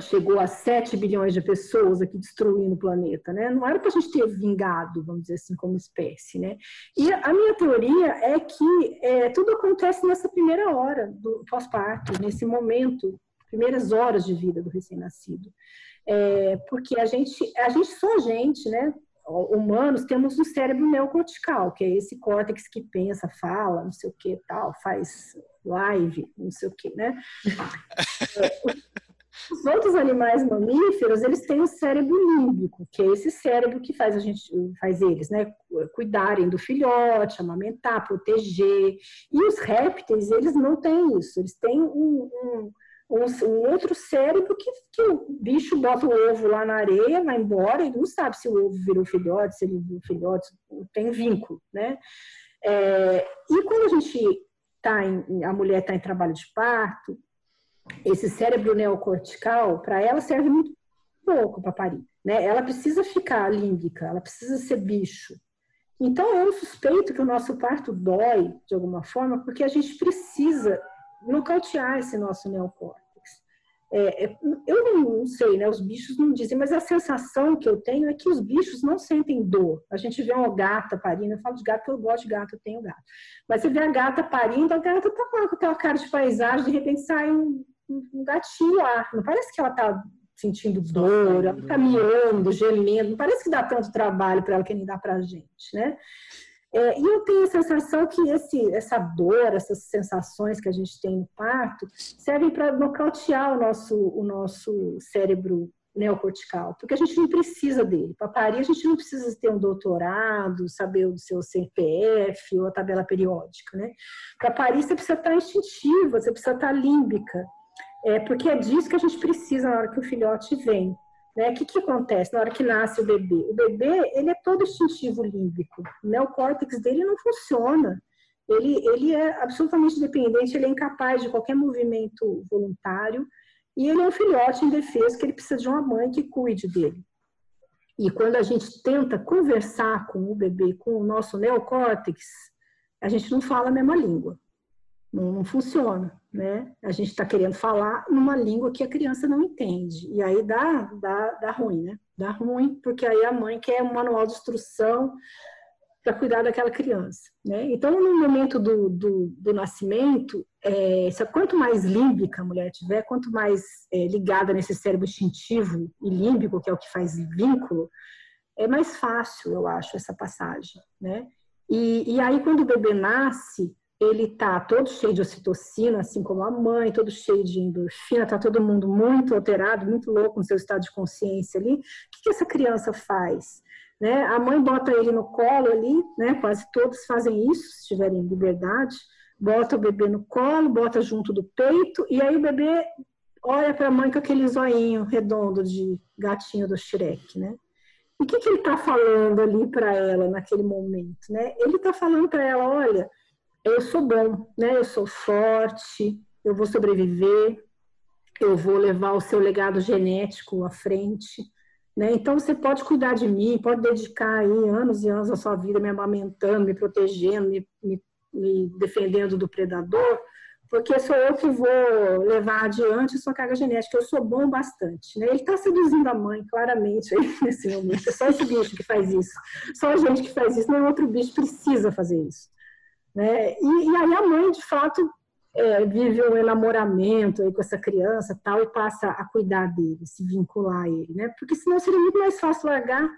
chegou a 7 bilhões de pessoas aqui destruindo o planeta, né? Não era para a gente ter vingado, vamos dizer assim, como espécie, né? E a minha teoria é que é, tudo acontece nessa primeira hora do pós-parto, nesse momento, primeiras horas de vida do recém-nascido. É, porque a gente, a gente só a gente, né? Humanos temos um cérebro neocortical, que é esse córtex que pensa, fala, não sei o que tal, faz live, não sei o que, né? Os outros animais mamíferos, eles têm o cérebro límbico, que é esse cérebro que faz a gente, faz eles, né, cuidarem do filhote, amamentar, proteger. E os répteis, eles não têm isso. Eles têm um, um, um, um outro cérebro que, que, o bicho bota o ovo lá na areia, vai embora, ele não sabe se o ovo virou filhote, se ele virou filhote, tem vínculo, né? É, e quando a gente tá em, a mulher está em trabalho de parto, esse cérebro neocortical, para ela serve muito pouco para parir. Né? Ela precisa ficar límbica, ela precisa ser bicho. Então, eu suspeito que o nosso parto dói, de alguma forma, porque a gente precisa nocautear esse nosso neocórtex. É, é, eu não sei, né? Os bichos não dizem, mas a sensação que eu tenho é que os bichos não sentem dor. A gente vê uma gata parindo, eu falo de gato porque eu gosto de gato, eu tenho gato. Mas você vê a gata parindo, a gata tá com aquela cara de paisagem, de repente sai um, um lá. Não parece que ela está sentindo dor, ela está miando, gemendo. Não parece que dá tanto trabalho para ela que nem dá para a gente, né? É, e eu tenho a sensação que esse, essa dor, essas sensações que a gente tem no parto, servem para nocautear o nosso, o nosso cérebro neocortical, porque a gente não precisa dele. Para parir, a gente não precisa ter um doutorado, saber o seu CPF ou a tabela periódica, né? Para parir, você precisa estar instintiva, você precisa estar límbica. É, porque é disso que a gente precisa na hora que o filhote vem. Né? O que, que acontece na hora que nasce o bebê? O bebê ele é todo instintivo límbico, né? o córtex dele não funciona. Ele, ele é absolutamente dependente, ele é incapaz de qualquer movimento voluntário e ele é um filhote indefeso que ele precisa de uma mãe que cuide dele. E quando a gente tenta conversar com o bebê, com o nosso neocórtex, a gente não fala a mesma língua. Não, não funciona, né? A gente está querendo falar numa língua que a criança não entende. E aí dá, dá, dá ruim, né? Dá ruim, porque aí a mãe quer um manual de instrução para cuidar daquela criança. Né? Então, no momento do, do, do nascimento, é, quanto mais límbica a mulher tiver, quanto mais é, ligada nesse cérebro instintivo e límbico, que é o que faz vínculo, é mais fácil, eu acho, essa passagem. Né? E, e aí, quando o bebê nasce, ele tá todo cheio de ocitocina, assim como a mãe, todo cheio de endorfina, tá todo mundo muito alterado, muito louco no seu estado de consciência ali. O que, que essa criança faz? Né? A mãe bota ele no colo ali, né? quase todos fazem isso, se tiverem liberdade, bota o bebê no colo, bota junto do peito, e aí o bebê olha para a mãe com aquele zoinho redondo de gatinho do Shrek, né? E o que, que ele está falando ali para ela naquele momento, né? Ele está falando para ela, olha, eu sou bom, né? Eu sou forte, eu vou sobreviver, eu vou levar o seu legado genético à frente, né? Então você pode cuidar de mim, pode dedicar aí anos e anos da sua vida me amamentando, me protegendo, me, me, me defendendo do predador, porque sou eu que vou levar adiante a sua carga genética. Eu sou bom bastante. Né? Ele está seduzindo a mãe, claramente, aí, nesse momento. É só esse bicho que faz isso. Só a gente que faz isso, nenhum outro bicho precisa fazer isso. Né? E, e aí a mãe, de fato, é, vive um enamoramento aí com essa criança tal e passa a cuidar dele, se vincular a ele, né? Porque senão seria muito mais fácil largar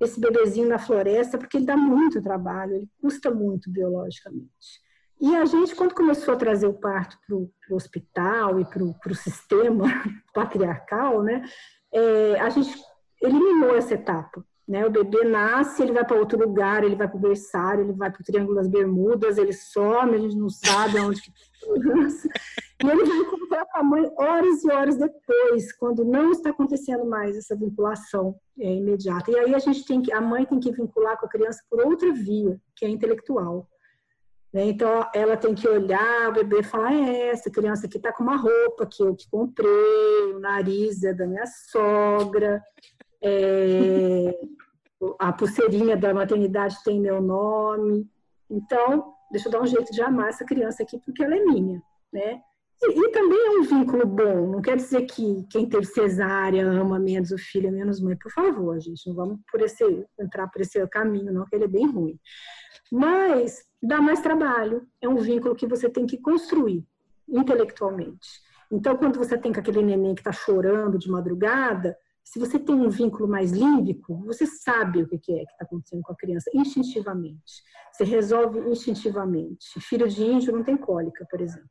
esse bebezinho na floresta, porque ele dá muito trabalho, ele custa muito biologicamente. E a gente, quando começou a trazer o parto para o hospital e para o sistema patriarcal, né, é, a gente eliminou essa etapa. Né? O bebê nasce, ele vai para outro lugar, ele vai para o berçário, ele vai para o Triângulo das Bermudas, ele some, a gente não sabe aonde que e ele vai encontrar com a mãe horas e horas depois, quando não está acontecendo mais essa vinculação é, imediata. E aí a gente tem que, a mãe tem que vincular com a criança por outra via, que é intelectual. Né? Então, ela tem que olhar o bebê e falar: é, essa criança aqui está com uma roupa que eu que comprei, o nariz é da minha sogra, é, a pulseirinha da maternidade tem meu nome. Então, deixa eu dar um jeito de amar essa criança aqui porque ela é minha, né? E, e, também é um vínculo bom, não quer dizer que quem teve cesárea ama menos o filho, menos mãe, por favor, gente, não vamos por esse, entrar por esse caminho, não, que ele é bem ruim. Mas dá mais trabalho. É um vínculo que você tem que construir intelectualmente. Então, quando você tem aquele neném que está chorando de madrugada, se você tem um vínculo mais límbico, você sabe o que é que está acontecendo com a criança instintivamente. Você resolve instintivamente. Filho de índio não tem cólica, por exemplo.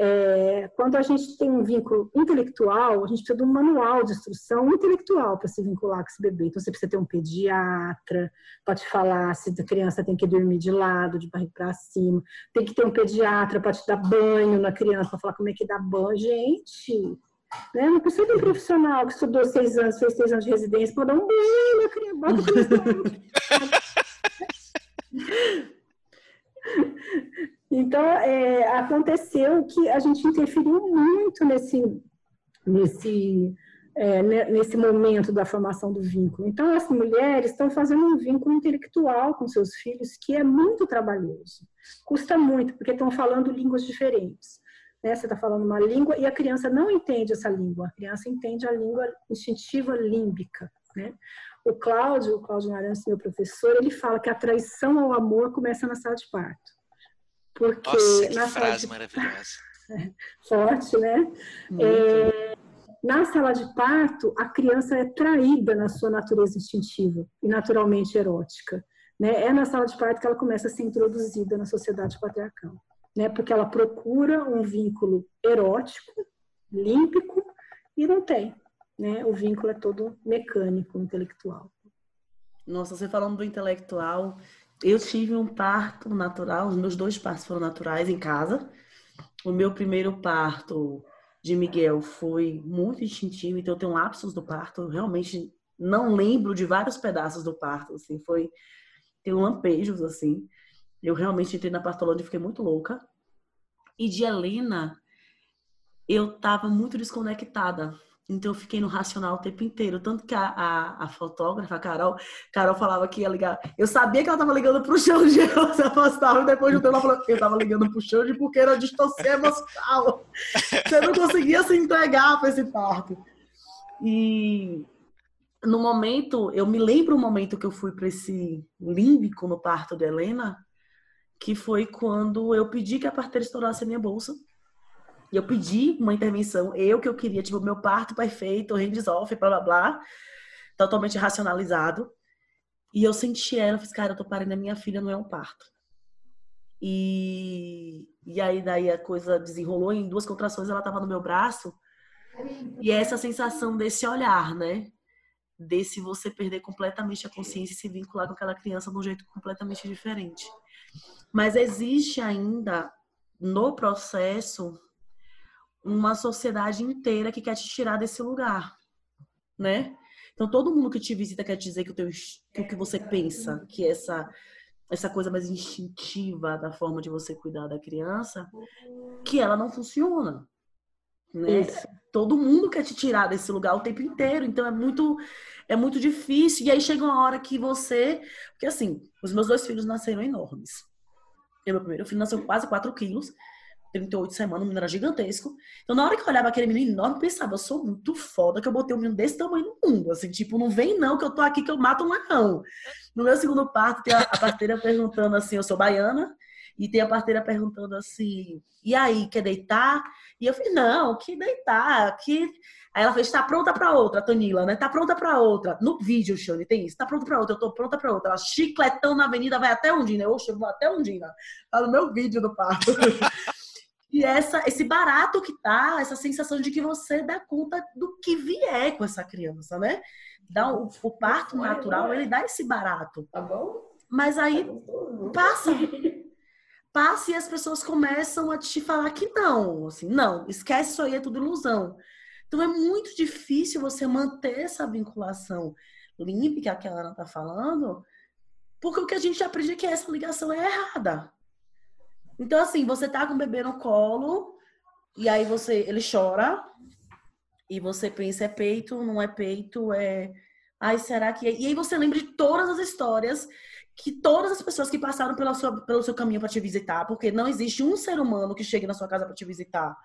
É, quando a gente tem um vínculo intelectual, a gente precisa de um manual de instrução intelectual para se vincular com esse bebê. Então, você precisa ter um pediatra te falar se a criança tem que dormir de lado, de barriga para cima. Tem que ter um pediatra para te dar banho na criança, para falar como é que dá banho. Gente, né? não precisa de um profissional que estudou seis anos, fez seis anos de residência para dar um banho na criança. Então, é, aconteceu que a gente interferiu muito nesse, nesse, é, nesse momento da formação do vínculo. Então, as mulheres estão fazendo um vínculo intelectual com seus filhos que é muito trabalhoso. Custa muito, porque estão falando línguas diferentes. Né? Você está falando uma língua e a criança não entende essa língua. A criança entende a língua instintiva límbica. Né? O Cláudio, o Cláudio Naranjo, meu professor, ele fala que a traição ao amor começa na sala de parto. Porque Nossa, que frase de... maravilhosa. Forte, né? É, na sala de parto, a criança é traída na sua natureza instintiva e naturalmente erótica. Né? É na sala de parto que ela começa a ser introduzida na sociedade patriarcal. Né? Porque ela procura um vínculo erótico, límpico, e não tem. Né? O vínculo é todo mecânico, intelectual. Nossa, você falando do intelectual, eu tive um parto natural, os meus dois partos foram naturais em casa. O meu primeiro parto de Miguel foi muito instintivo, então eu tenho lapsos do parto, eu realmente não lembro de vários pedaços do parto, assim, foi tem lampejos assim. Eu realmente entrei na partolândia e fiquei muito louca. E de Helena, eu tava muito desconectada. Então eu fiquei no racional o tempo inteiro. Tanto que a, a, a fotógrafa, a Carol, Carol falava que ia ligar. Eu sabia que ela estava ligando pro chão de eu se afastava, e depois de um tempo ela falou eu estava ligando pro chão de porque era distorcer emocional. Você não conseguia se entregar para esse parto. E no momento, eu me lembro o momento que eu fui para esse límbico no parto de Helena, que foi quando eu pedi que a parteira estourasse a minha bolsa e eu pedi uma intervenção, eu que eu queria, tipo, meu parto perfeito, hands off, blá blá blá, totalmente racionalizado. E eu senti ela, fiz, cara, eu tô parindo a minha filha, não é um parto. E, e aí daí a coisa desenrolou em duas contrações, ela tava no meu braço. E é essa sensação desse olhar, né? Desse você perder completamente a consciência e se vincular com aquela criança de um jeito completamente diferente. Mas existe ainda no processo uma sociedade inteira que quer te tirar desse lugar, né? Então todo mundo que te visita quer dizer que o, teu, que o que você pensa, que essa essa coisa mais instintiva da forma de você cuidar da criança, que ela não funciona. Né? Todo mundo quer te tirar desse lugar o tempo inteiro, então é muito é muito difícil. E aí chega uma hora que você, porque assim, os meus dois filhos nasceram enormes. E meu primeiro filho nasceu quase 4 quilos 38 semanas, o menino era gigantesco. Então, na hora que eu olhava aquele menino enorme, eu pensava, eu sou muito foda que eu botei um menino desse tamanho no mundo. Assim, tipo, não vem não, que eu tô aqui que eu mato um leão. No meu segundo parto, tem a, a parteira perguntando assim, eu sou baiana, e tem a parteira perguntando assim, e aí, quer deitar? E eu falei, não, que deitar, que... Aí ela fez, tá pronta pra outra, Tanila, né? Tá pronta pra outra. No vídeo, Shane, tem isso. Tá pronta pra outra, eu tô pronta pra outra. Ela chicletão na avenida, vai até Undina. Eu, eu vou até Undina. Tá no meu vídeo do parto. E essa, esse barato que tá, essa sensação de que você dá conta do que vier com essa criança, né? Dá o, o parto natural, ele dá esse barato. Tá bom? Mas aí passa. Passa e as pessoas começam a te falar que não. Assim, não, esquece isso aí, é tudo ilusão. Então é muito difícil você manter essa vinculação límbica que a Ana tá falando, porque o que a gente aprende é que essa ligação é errada. Então, assim, você tá com o bebê no colo, e aí você, ele chora, e você pensa, é peito, não é peito, é. Ai, será que. É? E aí você lembra de todas as histórias que todas as pessoas que passaram pela sua, pelo seu caminho para te visitar, porque não existe um ser humano que chegue na sua casa para te visitar.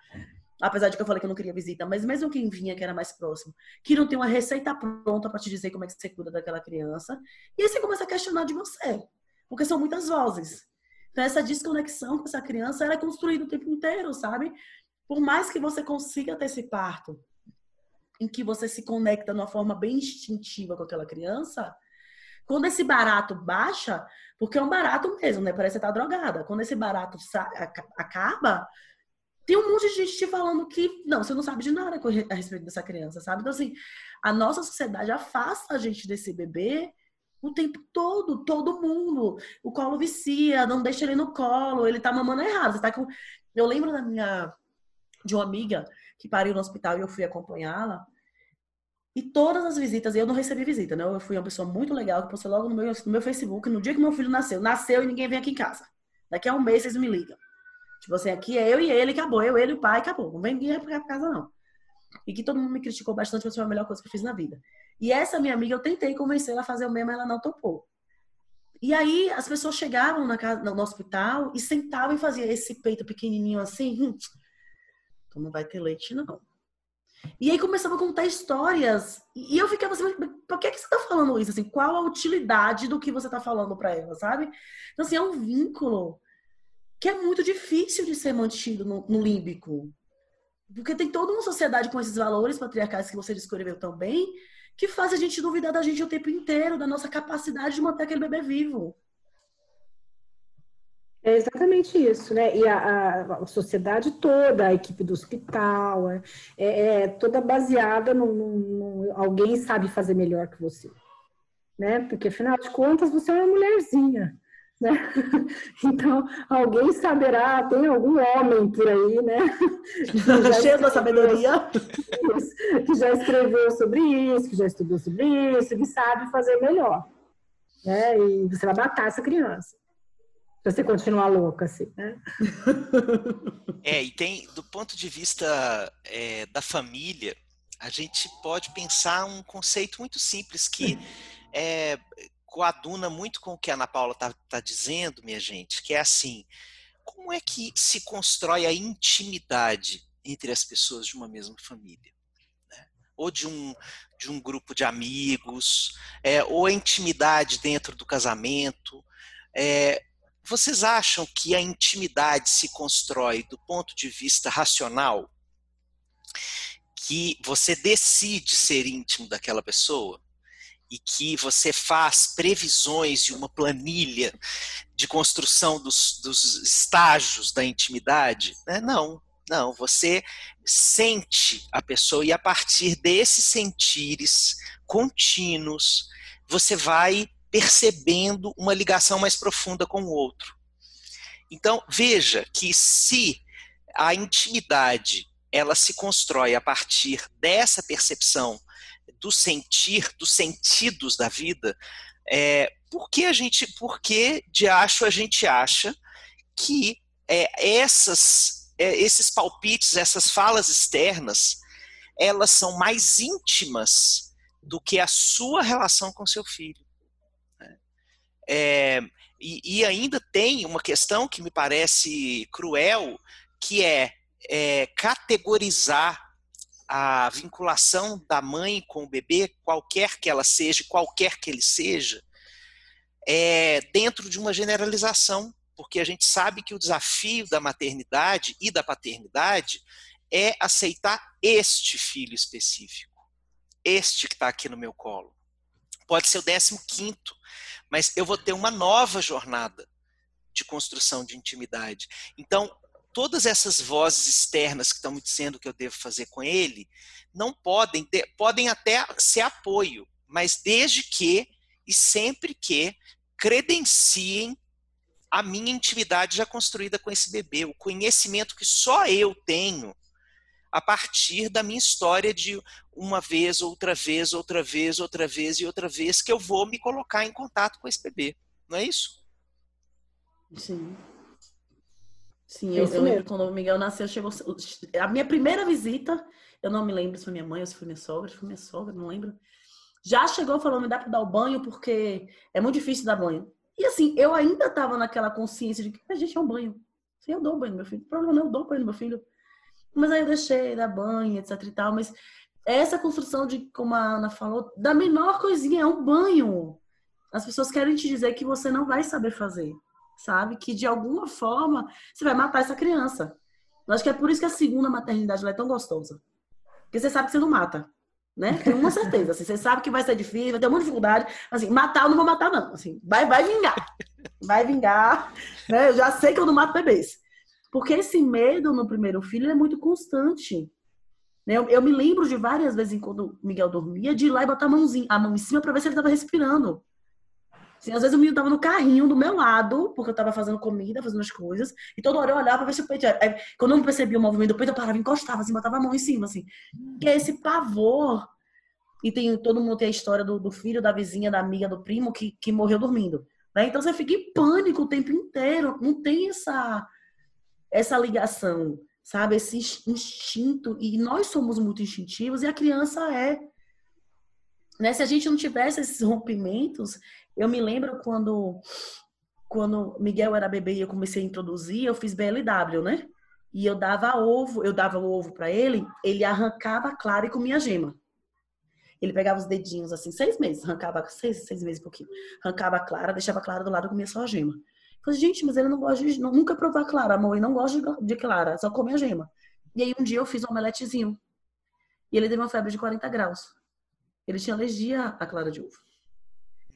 Apesar de que eu falei que eu não queria visita, mas mesmo quem vinha, que era mais próximo, que não tem uma receita pronta para te dizer como é que você cuida daquela criança. E aí você começa a questionar de você. Porque são muitas vozes. Então, essa desconexão com essa criança ela é construída o tempo inteiro, sabe? Por mais que você consiga ter esse parto, em que você se conecta de uma forma bem instintiva com aquela criança, quando esse barato baixa, porque é um barato mesmo, né? Parece que você tá drogada. Quando esse barato acaba, tem um monte de gente te falando que, não, você não sabe de nada a respeito dessa criança, sabe? Então, assim, a nossa sociedade afasta a gente desse bebê o tempo todo, todo mundo. O colo vicia, não deixa ele no colo, ele tá mamando errado. Você tá com... Eu lembro da minha de uma amiga que pariu no hospital e eu fui acompanhá-la. E todas as visitas, eu não recebi visita, né? Eu fui uma pessoa muito legal que postei logo no meu, no meu Facebook, no dia que meu filho nasceu. Nasceu e ninguém vem aqui em casa. Daqui a um mês vocês me ligam. Tipo assim, aqui é eu e ele, acabou. Eu, ele e o pai, acabou. Não vem ninguém pra casa, não. E que todo mundo me criticou bastante, mas foi a melhor coisa que eu fiz na vida. E essa minha amiga, eu tentei convencer ela a fazer o mesmo, ela não topou. E aí as pessoas chegavam na casa, no hospital e sentavam e faziam esse peito pequenininho assim. Hum, então não vai ter leite, não. E aí começava a contar histórias. E eu ficava assim, por que, que você tá falando isso? Assim, qual a utilidade do que você tá falando para ela, sabe? Então, assim, é um vínculo que é muito difícil de ser mantido no, no límbico. Porque tem toda uma sociedade com esses valores patriarcais que você descreveu também, que faz a gente duvidar da gente o tempo inteiro, da nossa capacidade de manter aquele bebê vivo. É exatamente isso, né? E a, a, a, sociedade toda, a equipe do hospital, é, é, é toda baseada no, no, no, alguém sabe fazer melhor que você, né? Porque afinal de contas você é uma mulherzinha, né? Então, alguém saberá, tem algum homem por aí, né? Cheio da sabedoria. que já escreveu sobre isso, que já estudou sobre isso, que sabe fazer melhor. Né? E você vai matar essa criança. Se você continuar louca, assim, né? É, e tem, do ponto de vista é, da família, a gente pode pensar um conceito muito simples que é, coaduna muito com o que a Ana Paula está tá dizendo, minha gente, que é assim, como é que se constrói a intimidade entre as pessoas de uma mesma família? Né? Ou de um, de um grupo de amigos, é, ou a intimidade dentro do casamento. É, vocês acham que a intimidade se constrói do ponto de vista racional? Que você decide ser íntimo daquela pessoa? e que você faz previsões de uma planilha de construção dos, dos estágios da intimidade, né? não, não, você sente a pessoa e a partir desses sentires contínuos, você vai percebendo uma ligação mais profunda com o outro. Então, veja que se a intimidade ela se constrói a partir dessa percepção do sentir, dos sentidos da vida, é, por que a gente, por que de acho a gente acha que é, essas, é, esses palpites, essas falas externas, elas são mais íntimas do que a sua relação com seu filho. É, e, e, ainda tem uma questão que me parece cruel, que é, é categorizar a vinculação da mãe com o bebê, qualquer que ela seja, qualquer que ele seja, é, dentro de uma generalização, porque a gente sabe que o desafio da maternidade e da paternidade é aceitar este filho específico, este que está aqui no meu colo. Pode ser o décimo quinto, mas eu vou ter uma nova jornada de construção de intimidade. Então, todas essas vozes externas que estão me dizendo que eu devo fazer com ele, não podem, podem até ser apoio, mas desde que e sempre que credenciem a minha intimidade já construída com esse bebê, o conhecimento que só eu tenho a partir da minha história de uma vez, outra vez, outra vez, outra vez e outra vez que eu vou me colocar em contato com esse bebê. Não é isso? Sim. Sim, eu, eu lembro quando o Miguel nasceu, chegou. A minha primeira visita, eu não me lembro se foi minha mãe ou se foi minha sogra, se foi minha sogra, não lembro. Já chegou falando, me dá para dar o banho, porque é muito difícil dar banho. E assim, eu ainda tava naquela consciência de que a gente é um banho. Sim, eu dou banho no meu filho. O problema não é eu dou banho no meu filho. Mas aí eu deixei dar banho, etc e tal. Mas essa construção de, como a Ana falou, da menor coisinha, é um banho. As pessoas querem te dizer que você não vai saber fazer sabe? Que de alguma forma você vai matar essa criança. Eu acho que é por isso que a segunda maternidade é tão gostosa. Porque você sabe que você não mata, né? Tem uma certeza. Assim, você sabe que vai ser difícil, vai ter muita dificuldade. Assim, matar eu não vou matar, não. Assim, vai, vai vingar. Vai vingar. Né? Eu já sei que eu não mato bebês. Porque esse medo no primeiro filho é muito constante. Né? Eu, eu, me lembro de várias vezes, quando Miguel dormia, de ir lá e botar a, mãozinha, a mão em cima para ver se ele estava respirando. Assim, às vezes o menino tava no carrinho do meu lado, porque eu tava fazendo comida, fazendo as coisas, e toda hora eu olhava pra ver se o peito. Aí, quando eu não percebia o movimento do peito, eu parava, encostava, assim, botava a mão em cima, assim. Que é esse pavor. E tem, todo mundo tem a história do, do filho, da vizinha, da amiga, do primo que, que morreu dormindo. Né? Então você fica em pânico o tempo inteiro. Não tem essa, essa ligação, sabe? Esse instinto. E nós somos muito instintivos e a criança é. Né? Se a gente não tivesse esses rompimentos, eu me lembro quando quando Miguel era bebê e eu comecei a introduzir, eu fiz BLW, né? E eu dava ovo, eu dava o ovo para ele, ele arrancava a clara e comia a gema. Ele pegava os dedinhos assim, seis meses, arrancava, seis, seis meses pouquinho, arrancava a clara, deixava a clara do lado e comia só a gema. Eu falei, gente, mas ele não gosta de, nunca provou a clara, amor, ele não gosta de, de clara, só come a gema. E aí um dia eu fiz um omeletezinho. E ele teve uma febre de 40 graus. Ele tinha alergia à clara de ovo.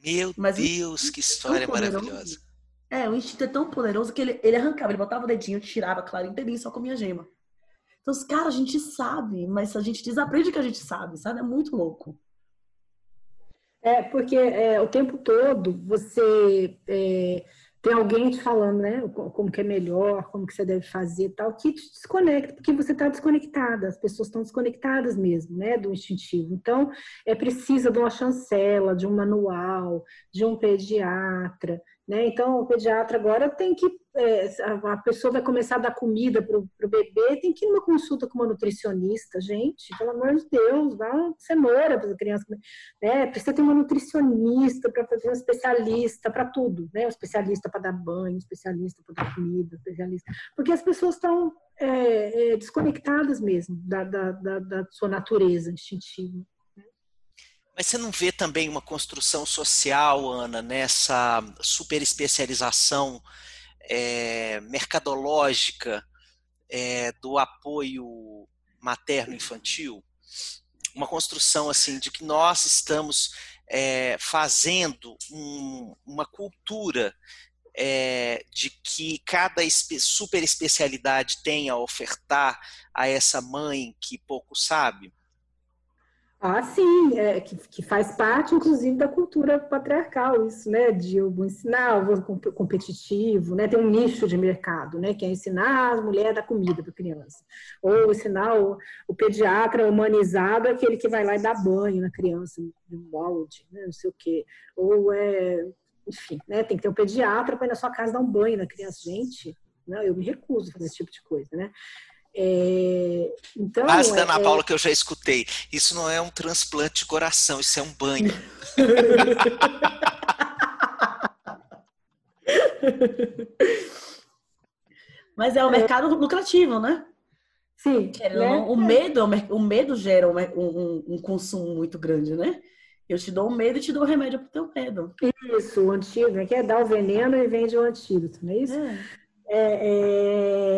Meu Mas Deus, que história maravilhosa. É, o instinto é tão poderoso que ele, ele arrancava, ele botava o dedinho, tirava, claro, inteirinho, só comia gema. Então, cara, a gente sabe, mas a gente desaprende que a gente sabe, sabe? É muito louco. É, porque é, o tempo todo você é, tem alguém te falando, né, como que é melhor, como que você deve fazer tal, que te desconecta, porque você está desconectada, as pessoas estão desconectadas mesmo, né, do instintivo. Então, é preciso de uma chancela, de um manual, de um pediatra, né? Então, o pediatra agora tem que. É, a pessoa vai começar a dar comida para o bebê, tem que ir numa consulta com uma nutricionista, gente, pelo amor de Deus, dá cenoura para a criança. Né? Precisa ter uma nutricionista, para fazer um especialista para tudo, né? Um especialista para dar banho, um especialista para dar comida, um especialista. Porque as pessoas estão é, é, desconectadas mesmo da, da, da, da sua natureza instintiva. Mas você não vê também uma construção social, Ana, nessa superespecialização é, mercadológica é, do apoio materno-infantil? Uma construção assim de que nós estamos é, fazendo um, uma cultura é, de que cada super especialidade tem a ofertar a essa mãe que pouco sabe? Ah, sim, é, que, que, faz parte, inclusive, da cultura patriarcal, isso, né? De eu vou ensinar, eu vou competitivo, né? Tem um nicho de mercado, né? Que é ensinar as mulheres a dar comida para criança. Ou ensinar o, o, pediatra humanizado, aquele que vai lá e dá banho na criança, de molde, né? Não sei o quê. Ou é, enfim, né? Tem que ter um pediatra para ir na sua casa dar um banho na criança. Gente, não, eu me recuso a fazer esse tipo de coisa, né? É, então, Mas, Ana é, Paula, que eu já escutei, isso não é um transplante de coração, isso é um banho. Mas é um é. mercado lucrativo, né? Sim. Né? O, medo, o medo gera um, um, um, consumo muito grande, né? Eu te dou o medo e te dou o remédio pro teu medo. Isso, o antídoto, né? que é dar o veneno e vende o antídoto, não é isso? É. É, é...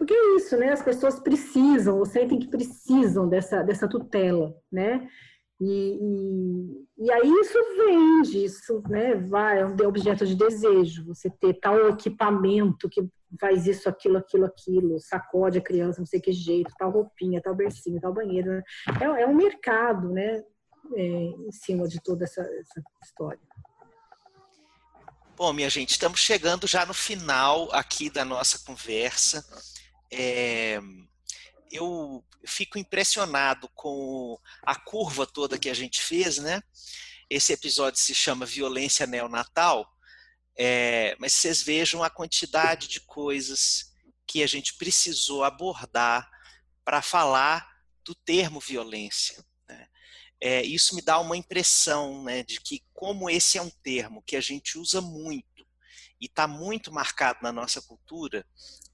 Porque é isso, né? As pessoas precisam, ou sentem que precisam dessa, dessa tutela, né? E, e, e, aí isso vende, isso né, vai, é um objeto de desejo, você ter tal equipamento que faz isso, aquilo, aquilo, aquilo, sacode a criança, não sei que jeito, tal roupinha, tal bercinho, tal banheiro. Né? É, é um mercado, né? É, em cima de toda essa, essa história. Bom, minha gente, estamos chegando já no final aqui da nossa conversa. É, eu fico impressionado com a curva toda que a gente fez, né? Esse episódio se chama Violência Neonatal, é, mas vocês vejam a quantidade de coisas que a gente precisou abordar para falar do termo violência. É, isso me dá uma impressão né, de que, como esse é um termo que a gente usa muito e está muito marcado na nossa cultura,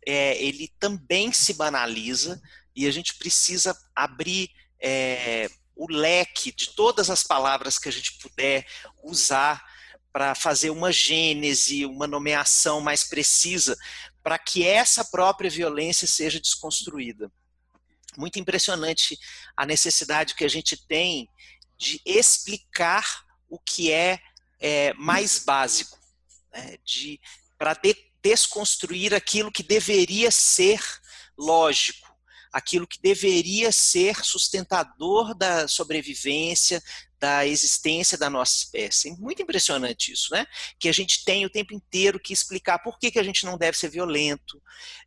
é, ele também se banaliza e a gente precisa abrir é, o leque de todas as palavras que a gente puder usar para fazer uma gênese, uma nomeação mais precisa, para que essa própria violência seja desconstruída muito impressionante a necessidade que a gente tem de explicar o que é, é mais básico, né? de para de, desconstruir aquilo que deveria ser lógico, aquilo que deveria ser sustentador da sobrevivência, da existência da nossa espécie. Muito impressionante isso, né? Que a gente tem o tempo inteiro que explicar por que, que a gente não deve ser violento.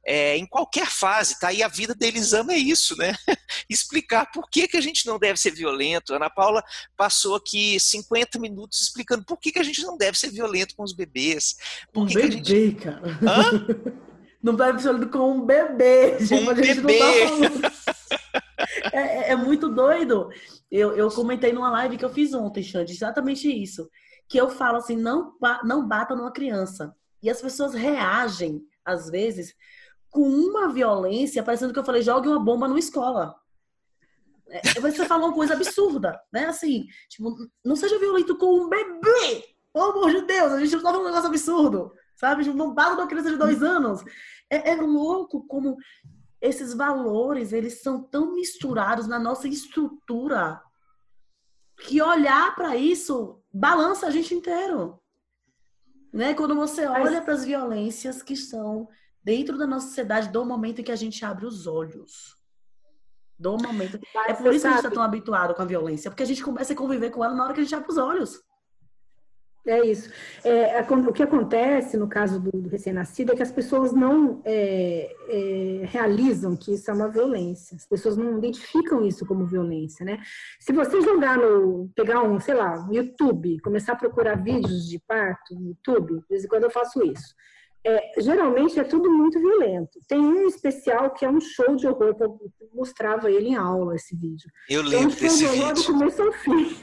É, em qualquer fase, tá? E a vida deles ama é isso, né? explicar por que, que a gente não deve ser violento. A Ana Paula passou aqui 50 minutos explicando por que, que a gente não deve ser violento com os bebês. Por um que bebê, que a gente... cara. Hã? Não deve ser com um bebê. Com um bebê. Tá é, é, é muito doido. Eu, eu comentei numa live que eu fiz ontem, Xande, exatamente isso. Que eu falo assim, não, não bata numa criança. E as pessoas reagem, às vezes, com uma violência, parecendo que eu falei, jogue uma bomba numa escola. É, você falou uma coisa absurda, né? Assim, tipo, não seja violento com um bebê! Pelo amor de Deus, a gente não tá falando um negócio absurdo, sabe? Tipo, não bata numa criança de dois anos. É, é louco como esses valores, eles são tão misturados na nossa estrutura que olhar para isso balança a gente inteiro. Né? Quando você olha para as violências que estão dentro da nossa sociedade do momento em que a gente abre os olhos. Do momento. Mas é por isso que a gente está tão habituado com a violência, porque a gente começa a conviver com ela na hora que a gente abre os olhos. É isso. É, é o que acontece no caso do, do recém-nascido é que as pessoas não é, é, realizam que isso é uma violência. As pessoas não identificam isso como violência, né? Se você jogar no, pegar um, sei lá, no YouTube, começar a procurar vídeos de parto no YouTube, de vez em quando eu faço isso. É, geralmente é tudo muito violento. Tem um especial que é um show de horror, que eu mostrava ele em aula, esse vídeo. Eu lembro é um show desse de horror vídeo. do começo ao fim.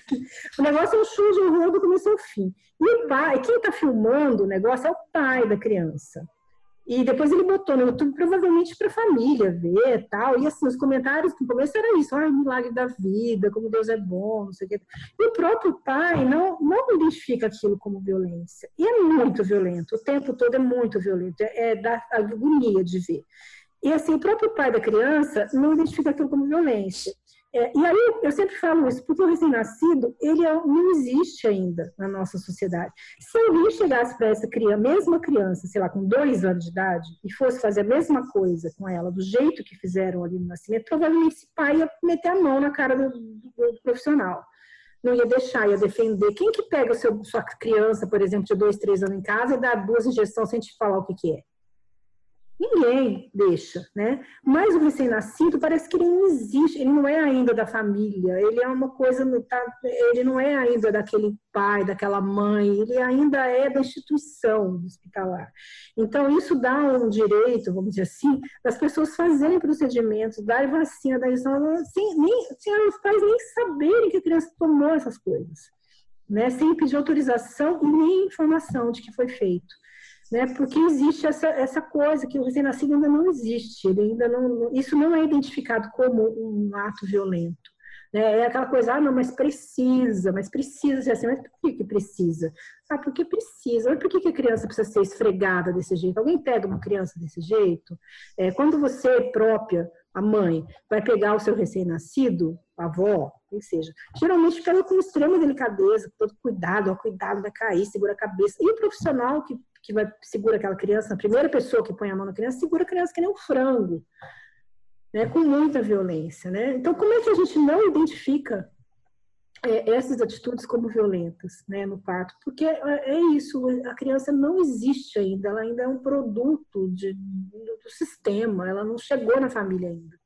O negócio é um show de horror do começo ao fim. E o pai, quem está filmando o negócio é o pai da criança. E depois ele botou no YouTube, provavelmente para a família ver tal. E assim, os comentários no começo era isso: ai, milagre da vida, como Deus é bom, não sei o quê. E o próprio pai não, não identifica aquilo como violência. E é muito violento, o tempo todo é muito violento, é, é da agonia de ver. E assim, o próprio pai da criança não identifica aquilo como violência. É, e aí eu sempre falo isso, porque o recém-nascido, ele é, não existe ainda na nossa sociedade. Se alguém chegasse para essa criança, mesma criança, sei lá, com dois anos de idade, e fosse fazer a mesma coisa com ela, do jeito que fizeram ali no nascimento, provavelmente esse pai ia meter a mão na cara do, do, do profissional. Não ia deixar, ia defender. Quem que pega seu, sua criança, por exemplo, de dois, três anos em casa e dá duas injeções sem te falar o que, que é? Ninguém deixa, né? Mas o recém-nascido parece que ele não existe, ele não é ainda da família, ele é uma coisa, tá, ele não é ainda daquele pai, daquela mãe, ele ainda é da instituição hospitalar. Então, isso dá um direito, vamos dizer assim, das pessoas fazerem procedimentos, darem vacina, darem sem, nem, sem os pais nem saberem que a criança tomou essas coisas, né? Sem pedir autorização e nem informação de que foi feito. Né? Porque existe essa, essa coisa que o recém-nascido ainda não existe, ele ainda não, isso não é identificado como um ato violento. Né? É aquela coisa, ah, não, mas precisa, mas precisa ser assim, mas por que, que precisa? Ah, porque precisa. Mas por que, que a criança precisa ser esfregada desse jeito? Alguém pega uma criança desse jeito? É, quando você própria, a mãe, vai pegar o seu recém-nascido, a avó, quem seja, geralmente pega com extrema delicadeza, com todo cuidado, ó, cuidado, vai cair, segura a cabeça. E o profissional que, que vai segura aquela criança, a primeira pessoa que põe a mão na criança, segura a criança que nem um frango né, com muita violência. Né? Então, como é que a gente não identifica é, essas atitudes como violentas né, no parto? Porque é, é isso, a criança não existe ainda, ela ainda é um produto de, do sistema, ela não chegou na família ainda.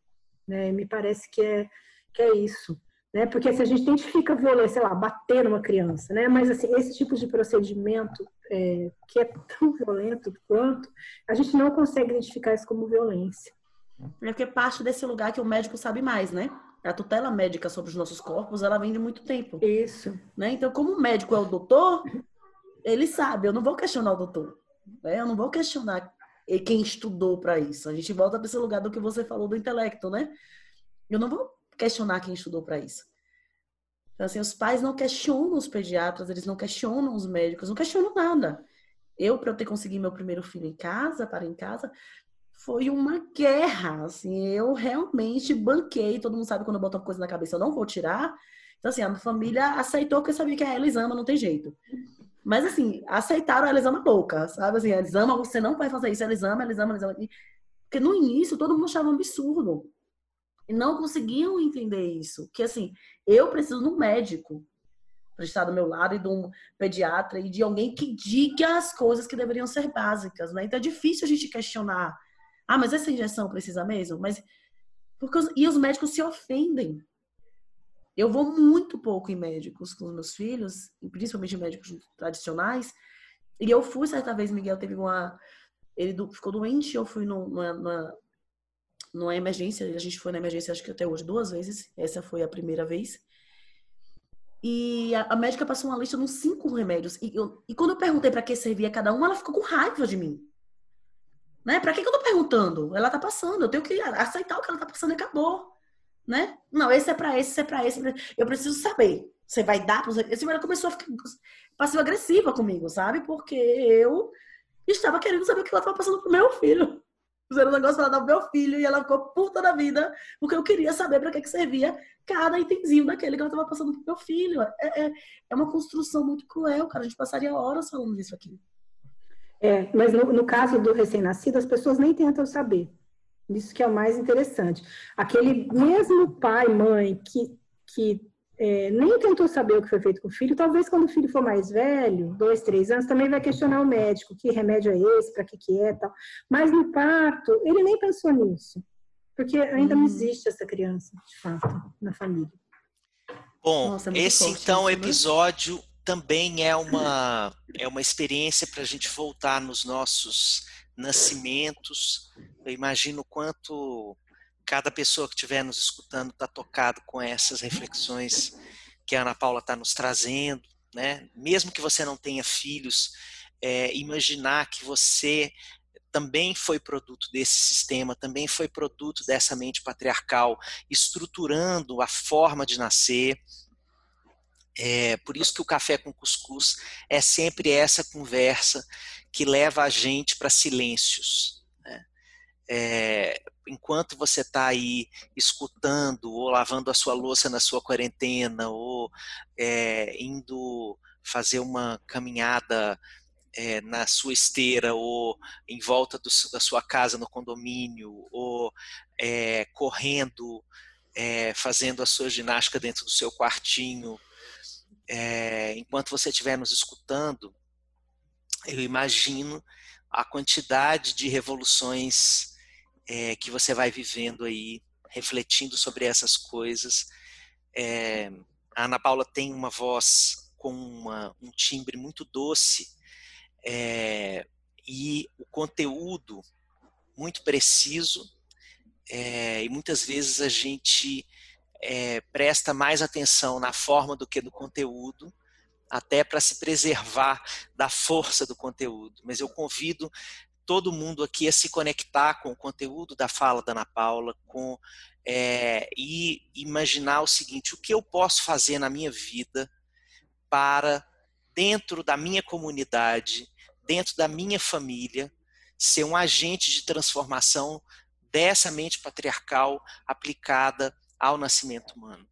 Né? Me parece que é, que é isso. Né? Porque se a gente identifica violência, sei lá, bater numa criança, né? mas assim, esse tipo de procedimento é, que é tão violento quanto, a gente não consegue identificar isso como violência. É porque parte desse lugar que o médico sabe mais, né? A tutela médica sobre os nossos corpos, ela vem de muito tempo. Isso. Né? Então, como o médico é o doutor, ele sabe. Eu não vou questionar o doutor. Né? Eu não vou questionar quem estudou para isso. A gente volta para esse lugar do que você falou do intelecto, né? Eu não vou questionar quem estudou para isso. Então, assim, os pais não questionam os pediatras, eles não questionam os médicos, não questionam nada. Eu, para eu ter conseguido meu primeiro filho em casa, para em casa, foi uma guerra, assim, eu realmente banquei, todo mundo sabe quando eu boto uma coisa na cabeça, eu não vou tirar. Então, assim, a família aceitou que eu sabia que a Elisama não tem jeito. Mas, assim, aceitaram a Elisama louca, sabe? Assim, a Elisama, você não vai fazer isso, Elisama, Elisama, Elisama. Porque no início todo mundo achava um absurdo. E não conseguiam entender isso. Que, assim, eu preciso de um médico para estar do meu lado e de um pediatra e de alguém que diga as coisas que deveriam ser básicas, né? Então é difícil a gente questionar ah, mas essa injeção precisa mesmo? Mas porque os, e os médicos se ofendem. Eu vou muito pouco em médicos com os meus filhos, principalmente médicos tradicionais. E eu fui certa vez, Miguel teve uma ele ficou doente, eu fui numa, numa, numa emergência, a gente foi na emergência acho que até hoje duas vezes, essa foi a primeira vez. E a, a médica passou uma lista de uns cinco remédios. E, eu, e quando eu perguntei para que servia cada um, ela ficou com raiva de mim. Né? Para que, que eu tô perguntando? Ela tá passando, eu tenho que aceitar o que ela tá passando e acabou. Né? Não, esse é para esse, esse é para esse. Eu preciso saber. Você vai dar para Esse velho começou a ficar passiva-agressiva comigo, sabe? Porque eu estava querendo saber o que ela estava passando pro meu filho. Fizeram um negócio para dar pro meu filho e ela ficou puta da vida, porque eu queria saber para que, que servia cada itemzinho daquele que ela estava passando pro meu filho. É, é, é uma construção muito cruel, cara. A gente passaria horas falando disso aqui. É, mas no, no caso do recém-nascido, as pessoas nem tentam saber. Isso que é o mais interessante. Aquele mesmo pai, mãe, que, que é, nem tentou saber o que foi feito com o filho, talvez quando o filho for mais velho, dois, três anos, também vai questionar o médico, que remédio é esse, para que que é, tal. Mas no parto, ele nem pensou nisso, porque ainda hum. não existe essa criança, de fato, na família. Bom, Nossa, é esse forte, então né? episódio também é uma, é uma experiência para a gente voltar nos nossos nascimentos. Eu imagino quanto cada pessoa que estiver nos escutando está tocado com essas reflexões que a Ana Paula está nos trazendo, né? Mesmo que você não tenha filhos, é, imaginar que você também foi produto desse sistema, também foi produto dessa mente patriarcal, estruturando a forma de nascer, é, por isso que o café com cuscuz é sempre essa conversa que leva a gente para silêncios. É, enquanto você está aí escutando ou lavando a sua louça na sua quarentena ou é, indo fazer uma caminhada é, na sua esteira ou em volta do, da sua casa no condomínio ou é, correndo, é, fazendo a sua ginástica dentro do seu quartinho enquanto você estiver nos escutando, eu imagino a quantidade de revoluções é, que você vai vivendo aí, refletindo sobre essas coisas. É, a Ana Paula tem uma voz com uma, um timbre muito doce é, e o conteúdo muito preciso. É, e muitas vezes a gente é, presta mais atenção na forma do que no conteúdo. até para se preservar da força do conteúdo. Mas eu convido todo mundo aqui a se conectar com o conteúdo da fala da Ana Paula, com é, e imaginar o seguinte: o que eu posso fazer na minha vida para, dentro da minha comunidade, dentro da minha família, ser um agente de transformação dessa mente patriarcal aplicada ao nascimento humano.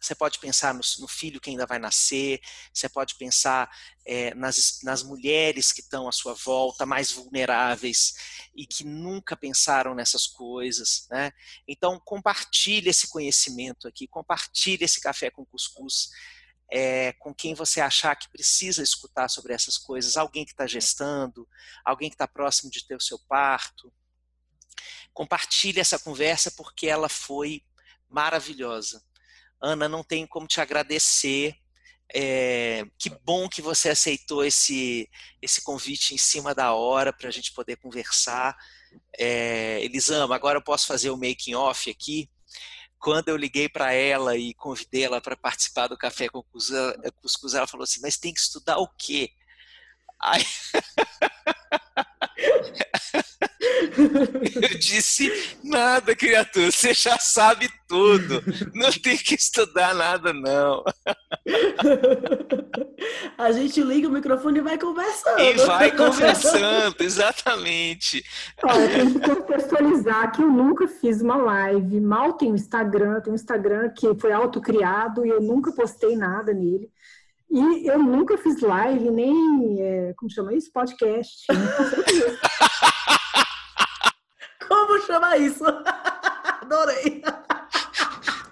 Você pode pensar no, filho que ainda vai nascer, você pode pensar é, nas, nas mulheres que estão à sua volta, mais vulneráveis e que nunca pensaram nessas coisas. Né? Então, compartilhe esse conhecimento aqui, compartilhe esse café com cuscuz é, com quem você achar que precisa escutar sobre essas coisas, alguém que está gestando, alguém que está próximo de ter o seu parto. Compartilhe essa conversa porque ela foi maravilhosa. Ana, não tenho como te agradecer. É, que bom que você aceitou esse, esse convite em cima da hora para a gente poder conversar. É, Elisama, agora eu posso fazer o making off aqui. Quando eu liguei para ela e convidei ela para participar do Café com Cuscuz, ela falou assim: Mas tem que estudar o quê? Aí... Eu disse, nada, criatura, você já sabe tudo. Não tem que estudar nada, não. A gente liga o microfone e vai conversando. E vai conversando, exatamente. Olha, tem que contextualizar que eu nunca fiz uma live, mal tenho Instagram, tenho um Instagram que foi autocriado e eu nunca postei nada nele. E eu nunca fiz live, nem, é, como chama isso? Podcast. Como chama isso? Adorei.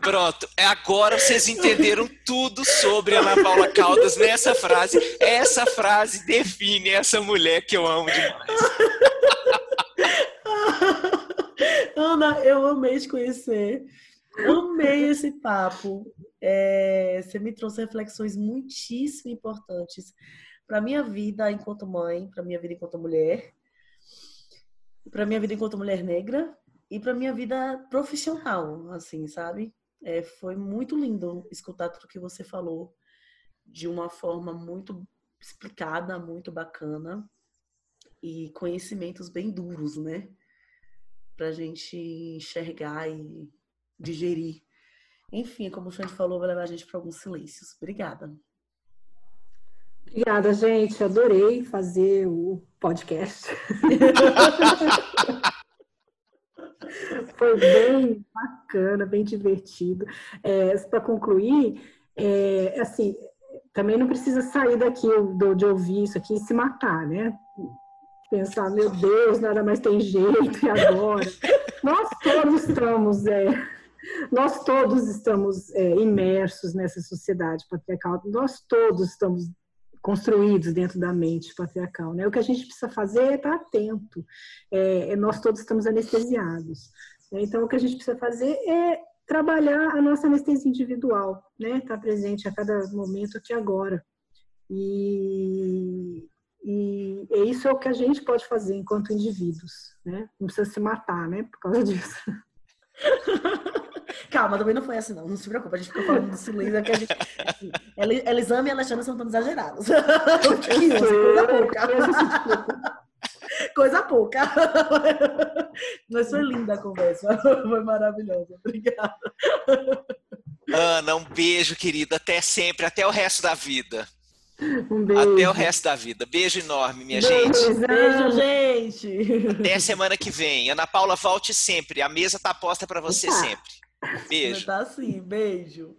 Pronto, é agora vocês entenderam tudo sobre Ana Paula Caldas nessa frase. Essa frase define essa mulher que eu amo demais. Ana, eu amei te conhecer. Amei esse papo. É, você me trouxe reflexões muitíssimo importantes para minha vida enquanto mãe, para minha vida enquanto mulher para minha vida enquanto mulher negra e para minha vida profissional, assim, sabe? É, foi muito lindo escutar tudo que você falou de uma forma muito explicada, muito bacana e conhecimentos bem duros, né? Para a gente enxergar e digerir. Enfim, como o Xande falou, vai levar a gente para alguns silêncios. Obrigada. Obrigada, gente. Adorei fazer o podcast. Foi bem bacana, bem divertido. É, Para concluir, é, assim, também não precisa sair daqui de ouvir isso aqui e se matar, né? Pensar, meu Deus, nada mais tem jeito, e agora? Nós todos estamos, é, nós todos estamos é, imersos nessa sociedade patriarcal, nós todos estamos construídos dentro da mente patriarcal. Né? O que a gente precisa fazer é estar atento. É, é, nós todos estamos anestesiados. Né? Então, o que a gente precisa fazer é trabalhar a nossa anestesia individual, né? Estar presente a cada momento aqui agora. E, e, e isso é o que a gente pode fazer enquanto indivíduos, né? Não precisa se matar, né? Por causa disso. Calma, também não foi assim, não. Não se preocupa, a gente ficou falando do silêncio que a gente. Assim, Elisama e Alexandre são tão exagerados. coisa pouca. Coisa pouca. Mas foi linda a conversa. Foi maravilhosa. Obrigada. Ana, um beijo, querida. Até sempre, até o resto da vida. Um beijo. Até o resto da vida. Beijo enorme, minha beijo, gente. Beijo, gente. Até a semana que vem. Ana Paula, volte sempre. A mesa tá posta para você sempre. Beijo. Tá assim, beijo.